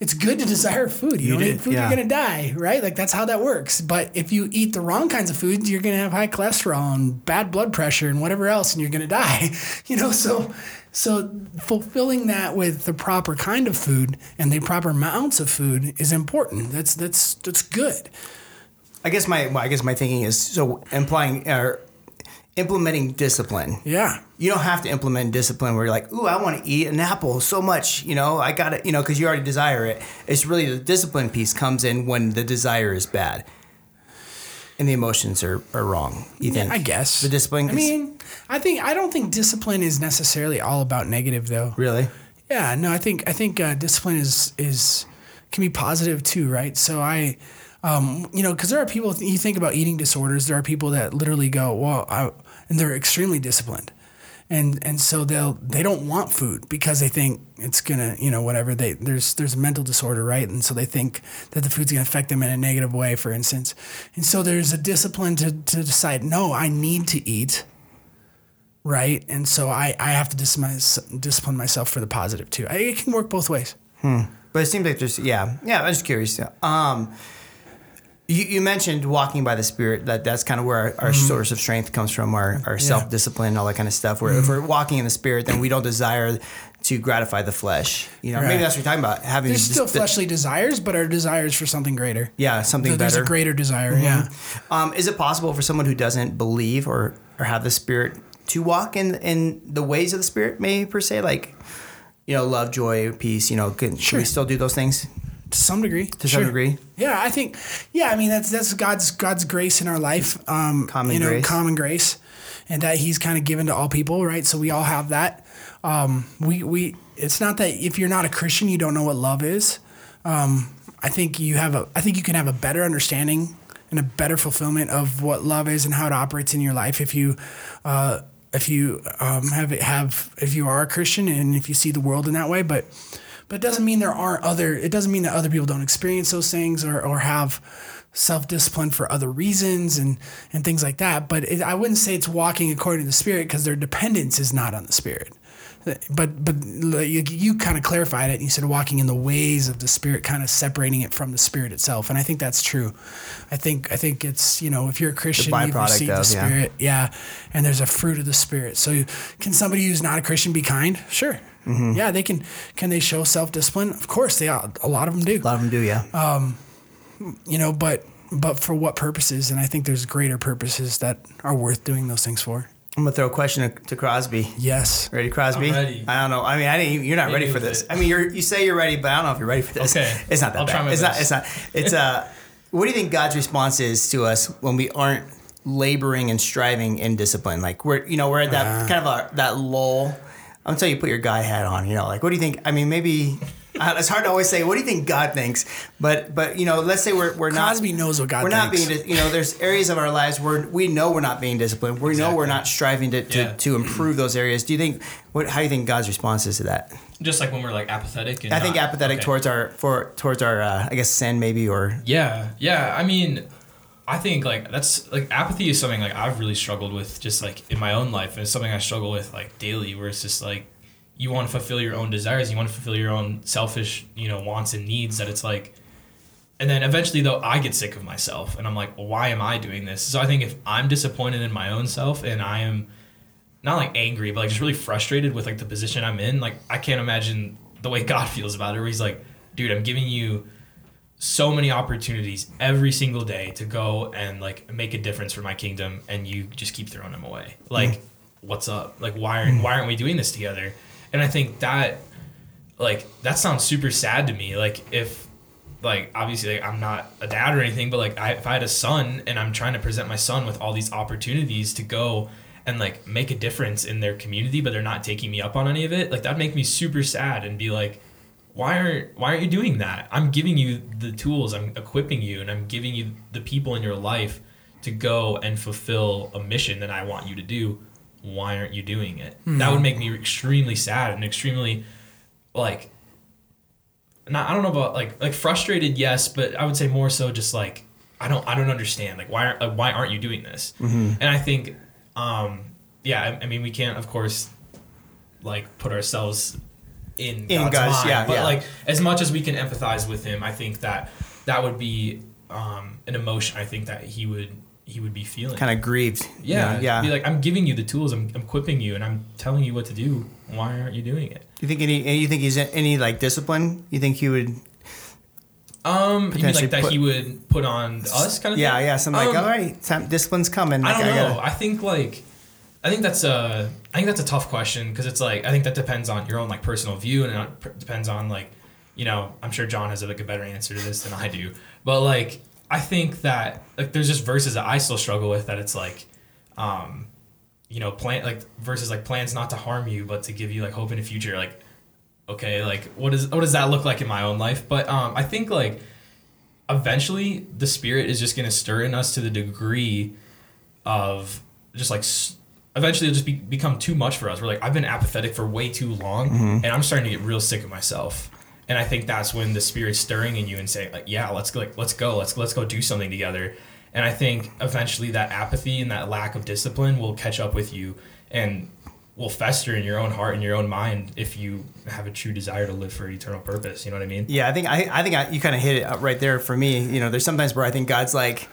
Speaker 3: it's good to desire food. You,
Speaker 2: You
Speaker 3: don't
Speaker 2: did,
Speaker 3: eat food,
Speaker 2: yeah.
Speaker 3: you're gonna die, right? Like that's how that works. But if you eat the wrong kinds of foods, you're gonna have high cholesterol and bad blood pressure and whatever else, and you're gonna die. You know, so so fulfilling that with the proper kind of food and the proper amounts of food is important. That's that's that's good.
Speaker 2: I guess my well, I guess my thinking is so implying or implementing discipline.
Speaker 3: Yeah.
Speaker 2: You don't have to implement discipline where you're like, ooh, I want to eat an apple so much, you know, I got it, you know, because you already desire it. It's really the discipline piece comes in when the desire is bad and the emotions are, are wrong. You think?
Speaker 3: I guess.
Speaker 2: The discipline
Speaker 3: I mean, I think I don't think discipline is necessarily all about negative though.
Speaker 2: really?
Speaker 3: Yeah, no, I think I think uh, discipline is is can be positive too, right? So I, um, you know, because there are people you think about eating disorders. There are people that literally go, well, I, and they're extremely disciplined, and and so they'll they don't want food because they think it's gonna, you know, whatever. They there's there's a mental disorder, right? And so they think that the food's gonna affect them in a negative way, for instance. And so there's a discipline to to decide, no, I need to eat right? And so I, I have to discipline, myself for the positive too. I, it can work both ways.
Speaker 2: But it seems like there's yeah yeah. I'm just curious. Um, you, you mentioned walking by the Spirit. That that's kind of where our, our mm-hmm. source of strength comes from. Our our self discipline, all that kind of stuff. Where if mm-hmm. we're walking in the Spirit, then we don't desire to gratify the flesh. You know, maybe that's what you're talking about. Having
Speaker 3: There's still
Speaker 2: the-
Speaker 3: fleshly desires, but our desires for something greater.
Speaker 2: yeah something
Speaker 3: There's
Speaker 2: better.
Speaker 3: a greater desire. Mm-hmm. Yeah.
Speaker 2: Um, is it possible for someone who doesn't believe or or have the Spirit to walk in in the ways of the Spirit, maybe per se, like you know, love, joy, peace? You know, can, should
Speaker 3: Sure.
Speaker 2: we still do those things
Speaker 3: To some degree.
Speaker 2: to some degree?
Speaker 3: Yeah, I think. Yeah, I mean that's that's God's God's grace in our life. Um,
Speaker 2: Common
Speaker 3: you know,
Speaker 2: grace.
Speaker 3: common grace, and that He's kind of given to all people, right? So we all have that. Um, we we. It's not that if you're not a Christian, you don't know what love is. Um, I think you have a. I think you can have a better understanding and a better fulfillment of what love is and how it operates in your life if you. Uh, if you um, have have if you are a Christian and if you see the world in that way, but but it doesn't mean there aren't other. It doesn't mean that other people don't experience those things or or have self discipline for other reasons and and things like that. But it, I wouldn't say it's walking according to the Spirit because their dependence is not on the Spirit. But but you, you kind of clarified it. and You said walking in the ways of the Spirit, kind of separating it from the Spirit itself, and I think that's true. I think I think it's you know if you're a Christian, you've received the
Speaker 2: of, yeah.
Speaker 3: Spirit, yeah, and there's a fruit of the Spirit. So can somebody who's not a Christian be kind? Sure.
Speaker 2: Mm-hmm.
Speaker 3: Yeah, they can. Can they show self discipline? Of course, they are. A lot of them do
Speaker 2: A lot of them do, yeah.
Speaker 3: Um, you know but but for what purposes and i think there's greater purposes that are worth doing those things for
Speaker 2: I'm gonna throw a question to, to Crosby.
Speaker 3: yes
Speaker 2: Ready, Crosby?
Speaker 4: I'm ready.
Speaker 2: I don't know. I mean, I didn't. You're not
Speaker 4: Hit
Speaker 2: ready for this.
Speaker 4: it.
Speaker 2: I mean, you're. You say you're ready, but I don't know if you're ready for this.
Speaker 4: Okay.
Speaker 2: It's not that
Speaker 4: I'll
Speaker 2: bad.
Speaker 4: try my
Speaker 2: it's not. It's not. It's uh. What do you think God's response is to us when we aren't laboring and striving in discipline? Like we're, you know, we're at that
Speaker 3: Uh.
Speaker 2: kind of a that lull. I'm telling you, put your guy hat on. You know, like what do you think? I mean, maybe. Uh, it's hard to always say. What do you think God thinks? But but you know, let's say we're we're not.
Speaker 3: Crosby knows what God
Speaker 2: We're not
Speaker 3: thinks.
Speaker 2: being. You know, there's areas of our lives where we know we're not being disciplined. We know we're not striving to, to,
Speaker 4: Yeah.
Speaker 2: to improve those areas. Do you think? What? How do you think God's response is to that?
Speaker 4: Just like when we're like apathetic. And
Speaker 2: I think apathetic
Speaker 4: okay.
Speaker 2: towards our for towards our uh, I guess sin maybe or
Speaker 4: Yeah, yeah. I mean, I think like that's like apathy is something like I've really struggled with just like in my own life, and it's something I struggle with like daily. Where it's just like you want to fulfill your own desires, you want to fulfill your own selfish, you know, wants and needs. That it's like, and then eventually though I get sick of myself, and I'm like, well, why am I doing this? So I think if I'm disappointed in my own self, and I am not like angry, but like just really frustrated with like the position I'm in, like I can't imagine the way God feels about it. Where He's like, dude, I'm giving you so many opportunities every single day to go and like make a difference for my kingdom and you just keep throwing them away. Like mm. what's up? Like why aren't mm. why aren't we doing this together? And i think that like that sounds super sad to me. Like if like obviously like, i'm not a dad or anything but like I, if i had a son and i'm trying to present my son with all these opportunities to go and like make a difference in their community but they're not taking me up on any of it like that'd make me super sad and be like why aren't why aren't you doing that? I'm giving you the tools, I'm equipping you, and I'm giving you the people in your life to go and fulfill a mission that I want you to do. Why aren't you doing it?
Speaker 3: Hmm.
Speaker 4: That would make me extremely sad and extremely like not I don't know about like like frustrated, yes, but I would say more so just like I don't I don't understand like why aren't like, why aren't you doing this?
Speaker 2: Mm-hmm.
Speaker 4: And I think um yeah, I, I mean we can't of course like put ourselves in,
Speaker 2: In
Speaker 4: God's,
Speaker 2: God's-
Speaker 4: mind,
Speaker 2: yeah,
Speaker 4: but
Speaker 2: yeah.
Speaker 4: like as much as we can empathize with him, I think that that would be um an emotion I think that he would he would be feeling.
Speaker 2: Kind of grieved.
Speaker 4: yeah,
Speaker 2: know, yeah.
Speaker 4: Be like I'm giving you the tools, I'm, I'm equipping you, and I'm telling you what to do. Why aren't you doing it?
Speaker 2: Do you think any? You think he's any like discipline? You think he would?
Speaker 4: Um, you mean like that
Speaker 2: put-
Speaker 4: he would put on us kind of
Speaker 2: Yeah,
Speaker 4: thing?
Speaker 2: yeah. Something like,
Speaker 4: Um,
Speaker 2: all right, time, discipline's coming.
Speaker 4: I don't know.
Speaker 2: gotta-
Speaker 4: I think like, I think that's a, I think that's a tough question because it's like I think that depends on your own like personal view and it depends on like, you know, I'm sure John has like a better answer to this than I do, but like I think that like there's just verses that I still struggle with that it's like, um, you know, plan like verses like plans not to harm you but to give you like hope in the future. Like, okay, like what does what does that look like in my own life? But um, I think like eventually the spirit is just going to stir in us to the degree of just like eventually it'll just be, become too much for us. We're like I've been apathetic for way too long mm-hmm. and I'm starting to get real sick of myself. And I think that's when the spirit's stirring in you and saying like yeah, let's go, like let's go. Let's let's go do something together. And I think eventually that apathy and that lack of discipline will catch up with you and will fester in your own heart and your own mind if you have a true desire to live for eternal purpose. You know what I mean?
Speaker 2: Yeah, I think I, I think I, you kind of hit it right there for me. You know, there's sometimes where I think God's like,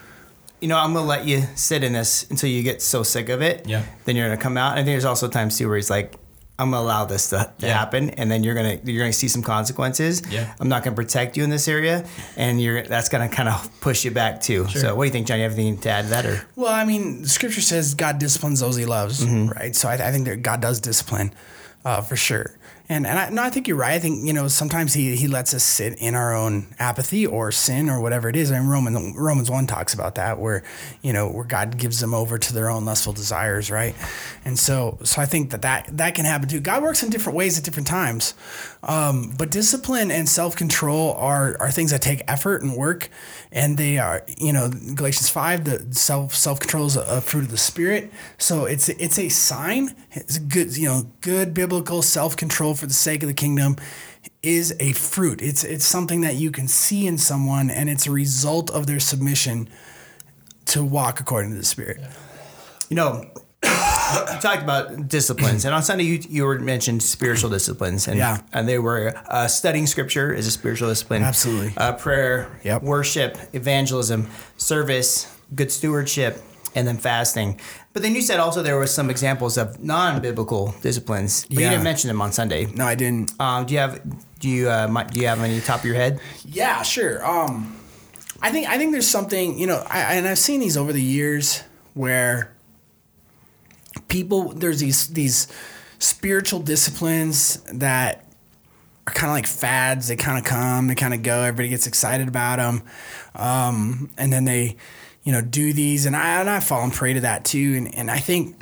Speaker 2: you know, I'm gonna let you sit in this until you get so sick of it.
Speaker 4: Yeah.
Speaker 2: Then you're gonna come out. And I think there's also times too where he's like, I'm gonna allow this to, to
Speaker 4: Yeah.
Speaker 2: happen, and then you're gonna you're gonna see some consequences.
Speaker 4: Yeah.
Speaker 2: I'm not gonna protect you in this area, and you're that's gonna kind of push you back too. So, what do you think, Johnny? You have anything to add to that, or
Speaker 3: Well, I mean, scripture says God disciplines those he loves, right? So I, I think that God does discipline uh, for sure. And and I, no, I think you're right. I think you know sometimes he he lets us sit in our own apathy or sin or whatever it is. And Roman Romans one talks about that where you know where God gives them over to their own lustful desires, right? And so so I think that that that can happen too. God works in different ways at different times, um, but discipline and self control are are things that take effort and work, and they are you know Galatians five the self self control is a, a fruit of the spirit. So it's it's a sign. It's a good you know good biblical self control for the sake of the kingdom is a fruit. It's it's something that you can see in someone, and it's a result of their submission to walk according to the spirit.
Speaker 2: you know, you talked about disciplines, and on Sunday you you were mentioned spiritual disciplines, and
Speaker 3: Yeah.
Speaker 2: and they were uh, studying scripture is a spiritual discipline,
Speaker 3: Absolutely.
Speaker 2: uh, prayer,
Speaker 3: Yep.
Speaker 2: worship, evangelism, service, good stewardship, and then fasting. But then you said also there were some examples of non-biblical disciplines, but you didn't mention them on Sunday.
Speaker 3: No, I didn't.
Speaker 2: Um, do you have do you uh, do you have any top of your head?
Speaker 3: Yeah, sure. Um, I think I think there's something you know, I, and I've seen these over the years where people there's these these spiritual disciplines that are kind of like fads. They kind of come, they kind of go. Everybody gets excited about them, um, and then they, you know, do these. And I and I fall and prey to that too. And and I think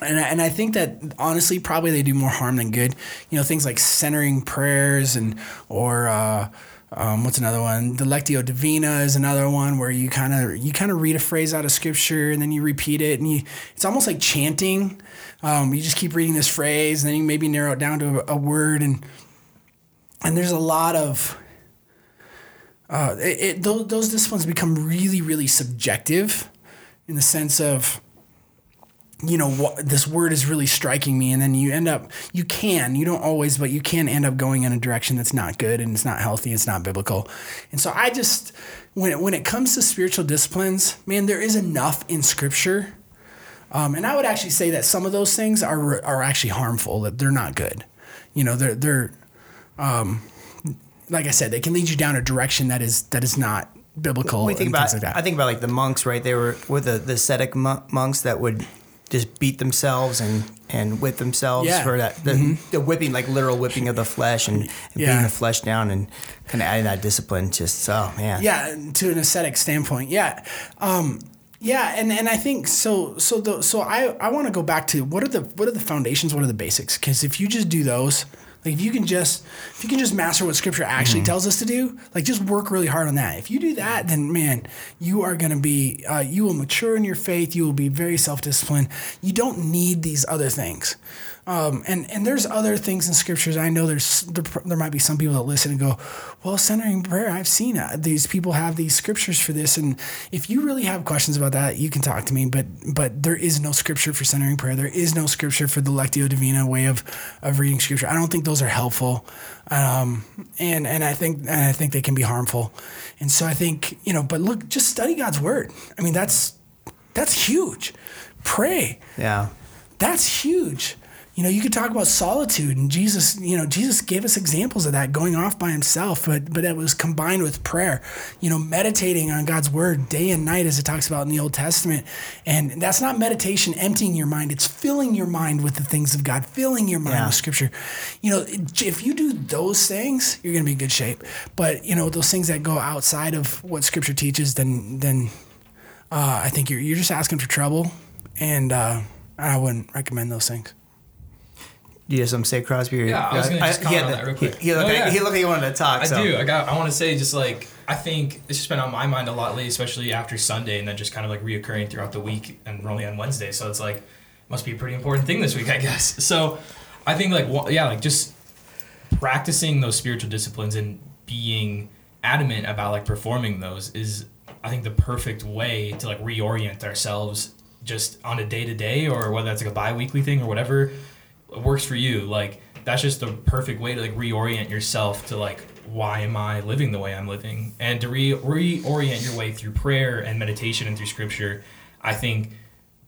Speaker 3: and I, and I think that honestly, probably they do more harm than good. You know, things like centering prayers and or uh, um, what's another one? The Lectio Divina is another one where you kind of you kind of read a phrase out of scripture and then you repeat it and you it's almost like chanting. Um, you just keep reading this phrase and then you maybe narrow it down to a, a word and and there's a lot of uh, it, it, those, those disciplines become really really subjective in the sense of you know what this word is really striking me and then you end up you can you don't always but you can end up going in a direction that's not good and it's not healthy it's not biblical. And so i just when it, when it comes to spiritual disciplines man there is enough in scripture. Um, and i would actually say that some of those things are are actually harmful that they're not good. You know they're they're um, like i said they can lead you down a direction that is that is not biblical
Speaker 2: you think about,
Speaker 3: like
Speaker 2: I think about like the monks, right? They were with the, the ascetic monks that would just beat themselves and, and whip themselves
Speaker 3: Yeah. Mm-hmm.
Speaker 2: for that the, the whipping, like literal whipping of the flesh and, and
Speaker 3: Yeah.
Speaker 2: beating the flesh down and kind of adding that discipline. Just oh man,
Speaker 3: yeah to an aesthetic standpoint yeah um yeah and and i think so so the so i i want to go back to what are the what are the foundations what are the basics because if you just do those Like if you can just if you can just master what scripture actually tells us to do, like just work really hard on that. If you do that, then man, you are going to be uh, you will mature in your faith. You will be very self disciplined. You don't need these other things. Um, and and there's other things in scriptures. I know there's there, there might be some people that listen and go, well, centering prayer. I've seen it. These people have these scriptures for this, and if you really have questions about that, you can talk to me. But but there is no scripture for centering prayer. There is no scripture for the lectio divina way of of reading scripture. I don't think those are helpful, um, and and I think and I think they can be harmful. And so I think you know, but look, just study God's word. I mean, that's that's huge. Pray.
Speaker 2: Yeah.
Speaker 3: That's huge. You know, you could talk about solitude and Jesus, you know, Jesus gave us examples of that going off by himself, but but it was combined with prayer. You know, meditating on God's word day and night as it talks about in the Old Testament. And that's not meditation emptying your mind, it's filling your mind with the things of God, filling your mind
Speaker 2: Yeah.
Speaker 3: with scripture. You know, if you do those things, you're going to be in good shape. But, you know, those things that go outside of what scripture teaches, then then uh, I think you're you're just asking for trouble and uh, I wouldn't recommend those things.
Speaker 2: Do you have something to say, Crosby? Or-
Speaker 4: Yeah, I was gonna just comment on
Speaker 2: the-
Speaker 4: that real quick.
Speaker 2: He, he, looked
Speaker 4: Oh,
Speaker 2: like,
Speaker 4: yeah.
Speaker 2: he looked like he wanted to talk.
Speaker 4: I
Speaker 2: so.
Speaker 4: do. I got. I want to say just like I think it's just been on my mind a lot lately, especially after Sunday, and then just kind of like reoccurring throughout the week, and we're only on Wednesday, so it's like must be a pretty important thing this week, I guess. So I think like yeah, like just practicing those spiritual disciplines and being adamant about like performing those is I think the perfect way to like reorient ourselves just on a day to day or whether that's like a bi-weekly thing or whatever works for you like that's just the perfect way to like reorient yourself to like why am I living the way I'm living and to re- reorient your way through prayer and meditation and through scripture I think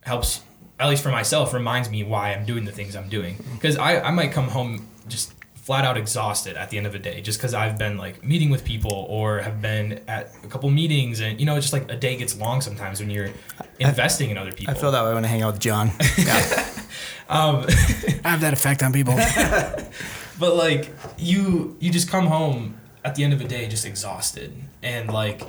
Speaker 4: helps at least for myself reminds me why I'm doing the things I'm doing mm-hmm. because I, I might come home just flat out exhausted at the end of the day just because I've been like meeting with people or have been at a couple meetings and you know it's just like a day gets long sometimes when you're investing in other people
Speaker 2: I feel that way when I hang out with John. Yeah.
Speaker 4: Um,
Speaker 3: I have that effect on people.
Speaker 4: but like you you just come home at the end of the day just exhausted. And like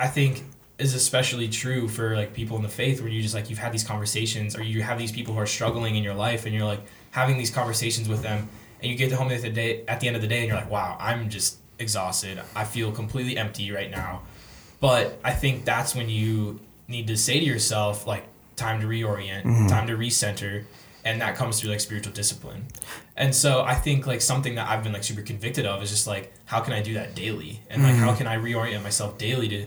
Speaker 4: i think is especially true for like people in the faith where you just like you've had these conversations or you have these people who are struggling in your life and you're like having these conversations with them and you get to home at the day at the end of the day and you're like wow i'm just exhausted. I feel completely empty right now. But i think that's when you need to say to yourself like time to reorient time to recenter and that comes through like spiritual discipline. And so i think like something that i've been like super convicted of is just like how can i do that daily? And like how can i reorient myself daily to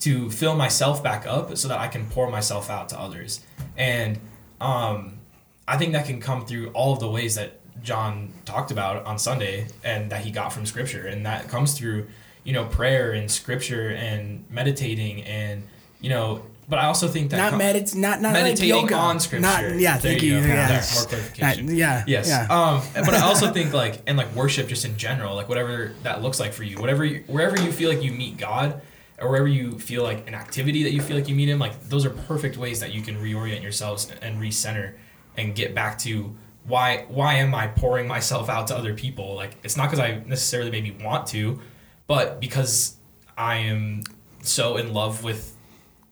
Speaker 4: to fill myself back up so that i can pour myself out to others? And um i think that can come through all of the ways that john talked about on sunday and that he got from scripture. And that comes through you know prayer and scripture and meditating and you know but i also think that
Speaker 3: not
Speaker 4: com-
Speaker 3: medit, not not
Speaker 4: meditating
Speaker 3: like yoga.
Speaker 4: on scripture.
Speaker 3: Not, yeah,
Speaker 4: There
Speaker 3: thank
Speaker 4: you
Speaker 3: you. Yeah,
Speaker 4: There, more clarification.
Speaker 3: That- yeah,
Speaker 4: Yes.
Speaker 3: yeah.
Speaker 4: Um, but I also think like and like worship just in general, like whatever that looks like for you, whatever you, wherever you feel like you meet God, or wherever you feel like an activity that you feel like you meet Him, like those are perfect ways that you can reorient yourselves and recenter and get back to why why am I pouring myself out to other people? Like it's not because I necessarily maybe want to, but because I am so in love with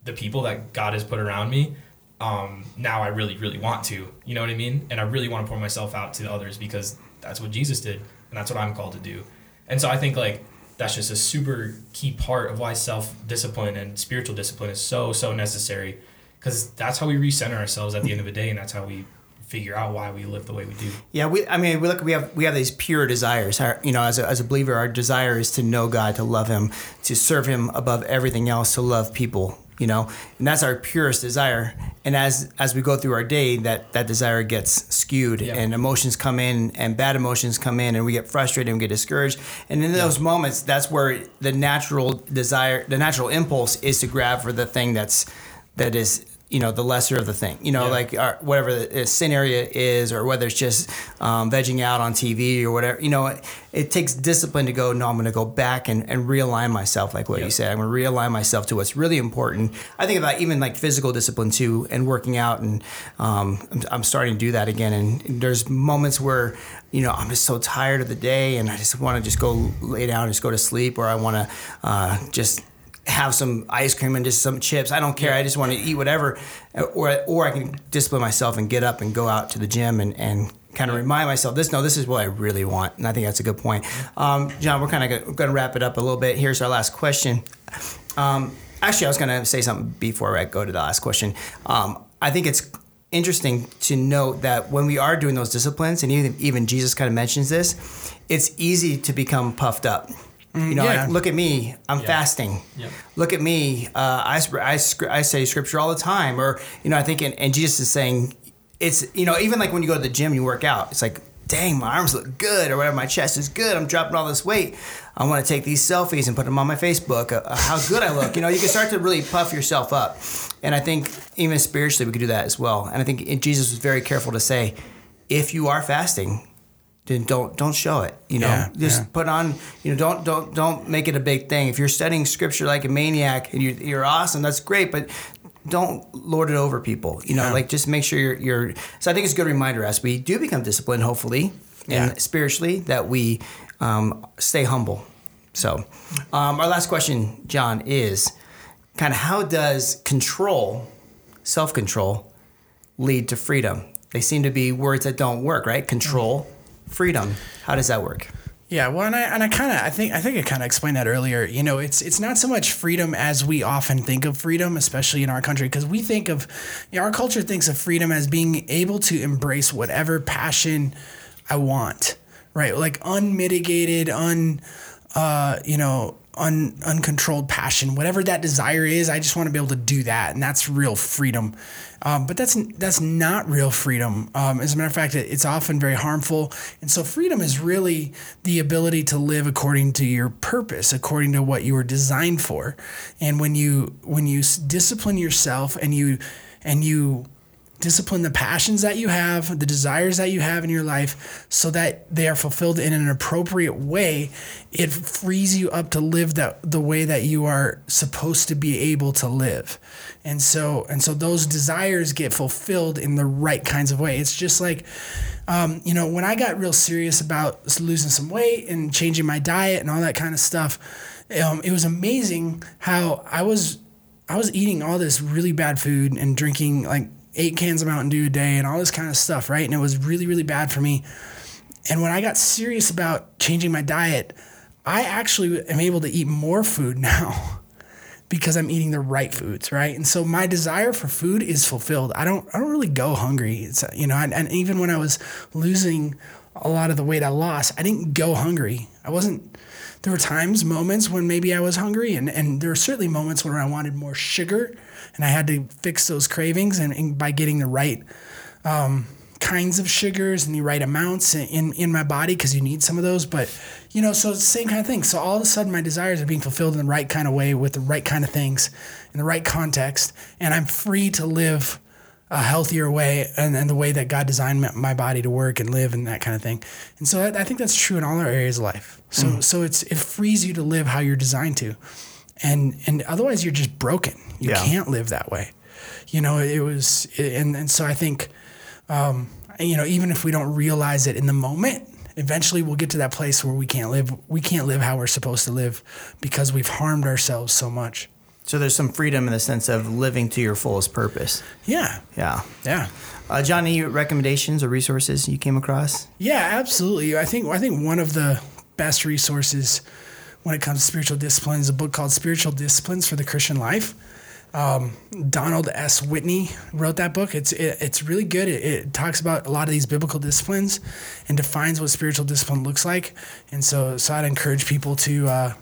Speaker 4: the people that God has put around me, um, now I really, really want to. You know what I mean? And I really want to pour myself out to others because that's what Jesus did, and that's what I'm called to do. And so I think like that's just a super key part of why self discipline and spiritual discipline is so so necessary, because that's how we recenter ourselves at the end of the day, and that's how we figure out why we live the way we do.
Speaker 2: Yeah, we. I mean, we look. We have we have these pure desires. Our, you know, as a, as a believer, our desire is to know God, to love Him, to serve Him above everything else, to love people. You know, and that's our purest desire. And as as we go through our day, that that desire gets skewed,
Speaker 4: Yeah.
Speaker 2: and emotions come in, and bad emotions come in, and we get frustrated and we get discouraged. And in those moments, that's where the natural desire, the natural impulse, is to grab for the thing that's that is you know the lesser of the thing you know
Speaker 4: Yeah.
Speaker 2: like our, whatever the uh, sin area is or whether it's just um, vegging out on tv or whatever you know it, it takes discipline to go no i'm going to go back and, and realign myself like what
Speaker 4: Yeah.
Speaker 2: you said i'm going to realign myself to what's really important i think about even like physical discipline too and working out and um, I'm, I'm starting to do that again and there's moments where you know i'm just so tired of the day and i just want to just go lay down and just go to sleep or i want to uh, just have some ice cream and just some chips. I don't care. I just want to eat whatever, or or I can discipline myself and get up and go out to the gym and and kind of remind myself this. No, this is what I really want, and I think that's a good point. Um, John, we're kind of going to wrap it up a little bit. Here's our last question. Um, actually, I was going to say something before I go to the last question. Um, I think it's interesting to note that when we are doing those disciplines, and even even Jesus kind of mentions this, it's easy to become puffed up. You know,
Speaker 3: yeah.
Speaker 2: like, look at me, I'm
Speaker 4: Yeah.
Speaker 2: fasting.
Speaker 4: Yep.
Speaker 2: Look at me, uh, I, I, I say scripture all the time. Or, you know, I think, and, and Jesus is saying, it's, you know, even like when you go to the gym, you work out, it's like, dang, my arms look good, or whatever, my chest is good, I'm dropping all this weight. I want to take these selfies and put them on my Facebook, uh, uh, how good I look. You know, you can start to really puff yourself up. And I think even spiritually, we could do that as well. And I think Jesus was very careful to say, if you are fasting, then don't don't show it. You know,
Speaker 3: Yeah,
Speaker 2: just
Speaker 3: yeah.
Speaker 2: put on. You know, don't don't don't make it a big thing. If you're studying scripture like a maniac and you're, you're awesome, that's great. But don't lord it over people. You know,
Speaker 3: Yeah.
Speaker 2: like just make sure you're, you're. So I think it's a good reminder as we do become disciplined, hopefully, and spiritually, that we um, stay humble. So, um, our last question, John, is kind of how does control, self control, lead to freedom? They seem to be words that don't work, right? Control, freedom. How does that work?
Speaker 3: Yeah, well, and I and I kind of I think I think I kind of explained that earlier. You know, it's it's not so much freedom as we often think of freedom, especially in our country, because we think of you know, our culture thinks of freedom as being able to embrace whatever passion I want, right? Like unmitigated, un, uh, you know, un, uncontrolled passion, whatever that desire is. I just want to be able to do that, and that's real freedom. Um, but that's that's not real freedom. Um, as a matter of fact, it, it's often very harmful. And so, freedom is really the ability to live according to your purpose, according to what you were designed for. And when you when you discipline yourself and you and you discipline the passions that you have, the desires that you have in your life, so that they are fulfilled in an appropriate way, it frees you up to live that the way that you are supposed to be able to live. And so and so those desires get fulfilled in the right kinds of way. It's just like um, you know, when I got real serious about losing some weight and changing my diet and all that kind of stuff, um, it was amazing how I was I was eating all this really bad food and drinking like eight cans of Mountain Dew a day and all this kind of stuff, right? And it was really, really bad for me. And when I got serious about changing my diet, I actually am able to eat more food now because I'm eating the right foods, right? And so my desire for food is fulfilled. I don't I don't really go hungry. It's you know, and, and even when I was losing a lot of the weight I lost, I didn't go hungry. I wasn't there were times, moments when maybe I was hungry and, and there were certainly moments where I wanted more sugar and I had to fix those cravings and, and by getting the right um, kinds of sugars and the right amounts in, in my body because you need some of those. But, you know, so it's the same kind of thing. So all of a sudden my desires are being fulfilled in the right kind of way with the right kind of things in the right context. And I'm free to live a healthier way and, and the way that God designed my- body to work and live and that kind of thing. And so I, I think that's true in all our areas of life. So, so it's, it frees you to live how you're designed to. And, and otherwise you're just broken. You
Speaker 2: Yeah.
Speaker 3: can't live that way. You know, it was, and, and so I think, um, you know, even if we don't realize it in the moment, eventually we'll get to that place where we can't live. We can't live how we're supposed to live because we've harmed ourselves so much.
Speaker 2: So there's some freedom in the sense of living to your fullest purpose.
Speaker 3: Yeah,
Speaker 2: Yeah.
Speaker 3: yeah,
Speaker 2: Uh, John, any recommendations or resources you came across?
Speaker 3: yeah. Absolutely. I think I think one of the best resources when it comes to spiritual disciplines, a book called Spiritual Disciplines for the Christian Life. Um, Donald S. Whitney wrote that book. It's it, it's really good. It, it talks about a lot of these biblical disciplines and defines what spiritual discipline looks like. And so so I'd encourage people to uh,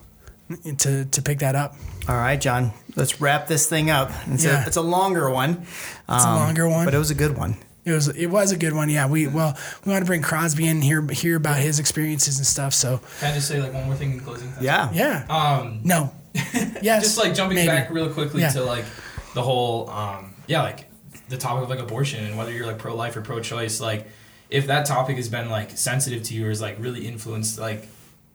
Speaker 3: to to pick that up.
Speaker 2: All right, John, let's wrap this thing up. It's,
Speaker 3: Yeah.
Speaker 2: a, it's a longer one.
Speaker 3: It's a longer one.
Speaker 2: But it was a good one.
Speaker 3: It was it was a good one. Yeah, we well we want to bring Crosby in here hear about his experiences and stuff. So
Speaker 4: Can I just say like one more thing in closing?
Speaker 2: Yeah.
Speaker 3: yeah,
Speaker 4: Um,
Speaker 3: no, yes,
Speaker 4: just like jumping
Speaker 3: maybe.
Speaker 4: back real quickly
Speaker 3: Yeah.
Speaker 4: to like the whole um yeah like the topic of like abortion and whether you're like pro-life or pro-choice like if that topic has been like sensitive to you or is like really influenced like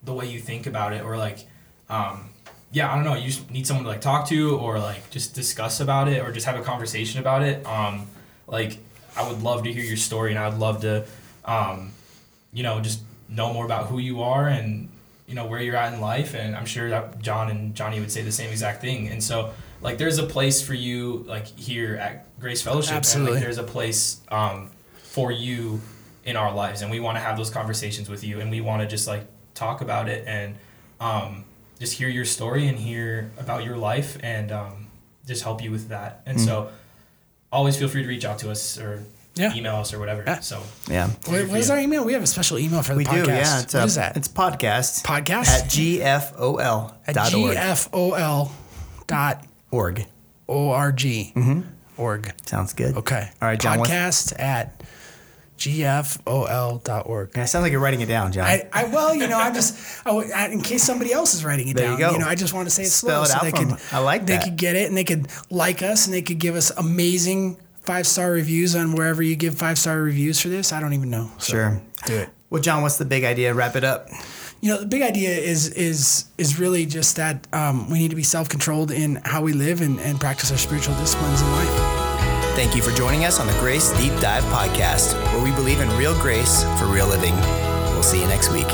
Speaker 4: the way you think about it or like um yeah i don't know you just need someone to like talk to or like just discuss about it or just have a conversation about it um like i would love to hear your story and i would love to um you know just know more about who you are and you know where you're at in life and i'm sure that john and johnny would say the same exact thing and so like there's a place for you like here at grace fellowship
Speaker 3: Absolutely.
Speaker 4: like there's a place um, for you in our lives, and we want to have those conversations with you, and we want to just like talk about it and um, just hear your story and hear about your life and um, just help you with that. And so, always feel free to reach out to us or
Speaker 3: Yeah.
Speaker 4: email us or whatever.
Speaker 3: Yeah.
Speaker 4: So
Speaker 2: Yeah.
Speaker 3: What, what is our email? We have a special email for the
Speaker 2: We
Speaker 3: podcast.
Speaker 2: do, yeah. It's,
Speaker 3: what
Speaker 2: uh,
Speaker 3: is that?
Speaker 2: It's podcast.
Speaker 3: Podcast?
Speaker 2: At gfol
Speaker 3: At
Speaker 2: dot org.
Speaker 3: gfol dot
Speaker 2: org.
Speaker 3: org. Mm-hmm. Org.
Speaker 2: Sounds good.
Speaker 3: Okay.
Speaker 2: All right, John. what's-
Speaker 3: Podcast at gfol.org.
Speaker 2: Yeah, it sounds like you're writing it down, John.
Speaker 3: I, I well, you know, I'm just I, I- in case somebody else is writing it
Speaker 2: There you
Speaker 3: down.
Speaker 2: go.
Speaker 3: know, I just want to say it
Speaker 2: Spell
Speaker 3: slow
Speaker 2: it
Speaker 3: so they could.
Speaker 2: I like
Speaker 3: they
Speaker 2: that.
Speaker 3: could get it and they could like us and they could give us amazing five star reviews on wherever you give five star reviews for this. I don't even know. So
Speaker 2: Sure.
Speaker 3: do it.
Speaker 2: well, John, what's the big idea? Wrap it up.
Speaker 3: You know, the big idea is is is really just that um, we need to be self controlled in how we live and, and practice our spiritual disciplines in life.
Speaker 2: Thank you for joining us on the Grace Deep Dive podcast, where we believe in real grace for real living. We'll see you next week.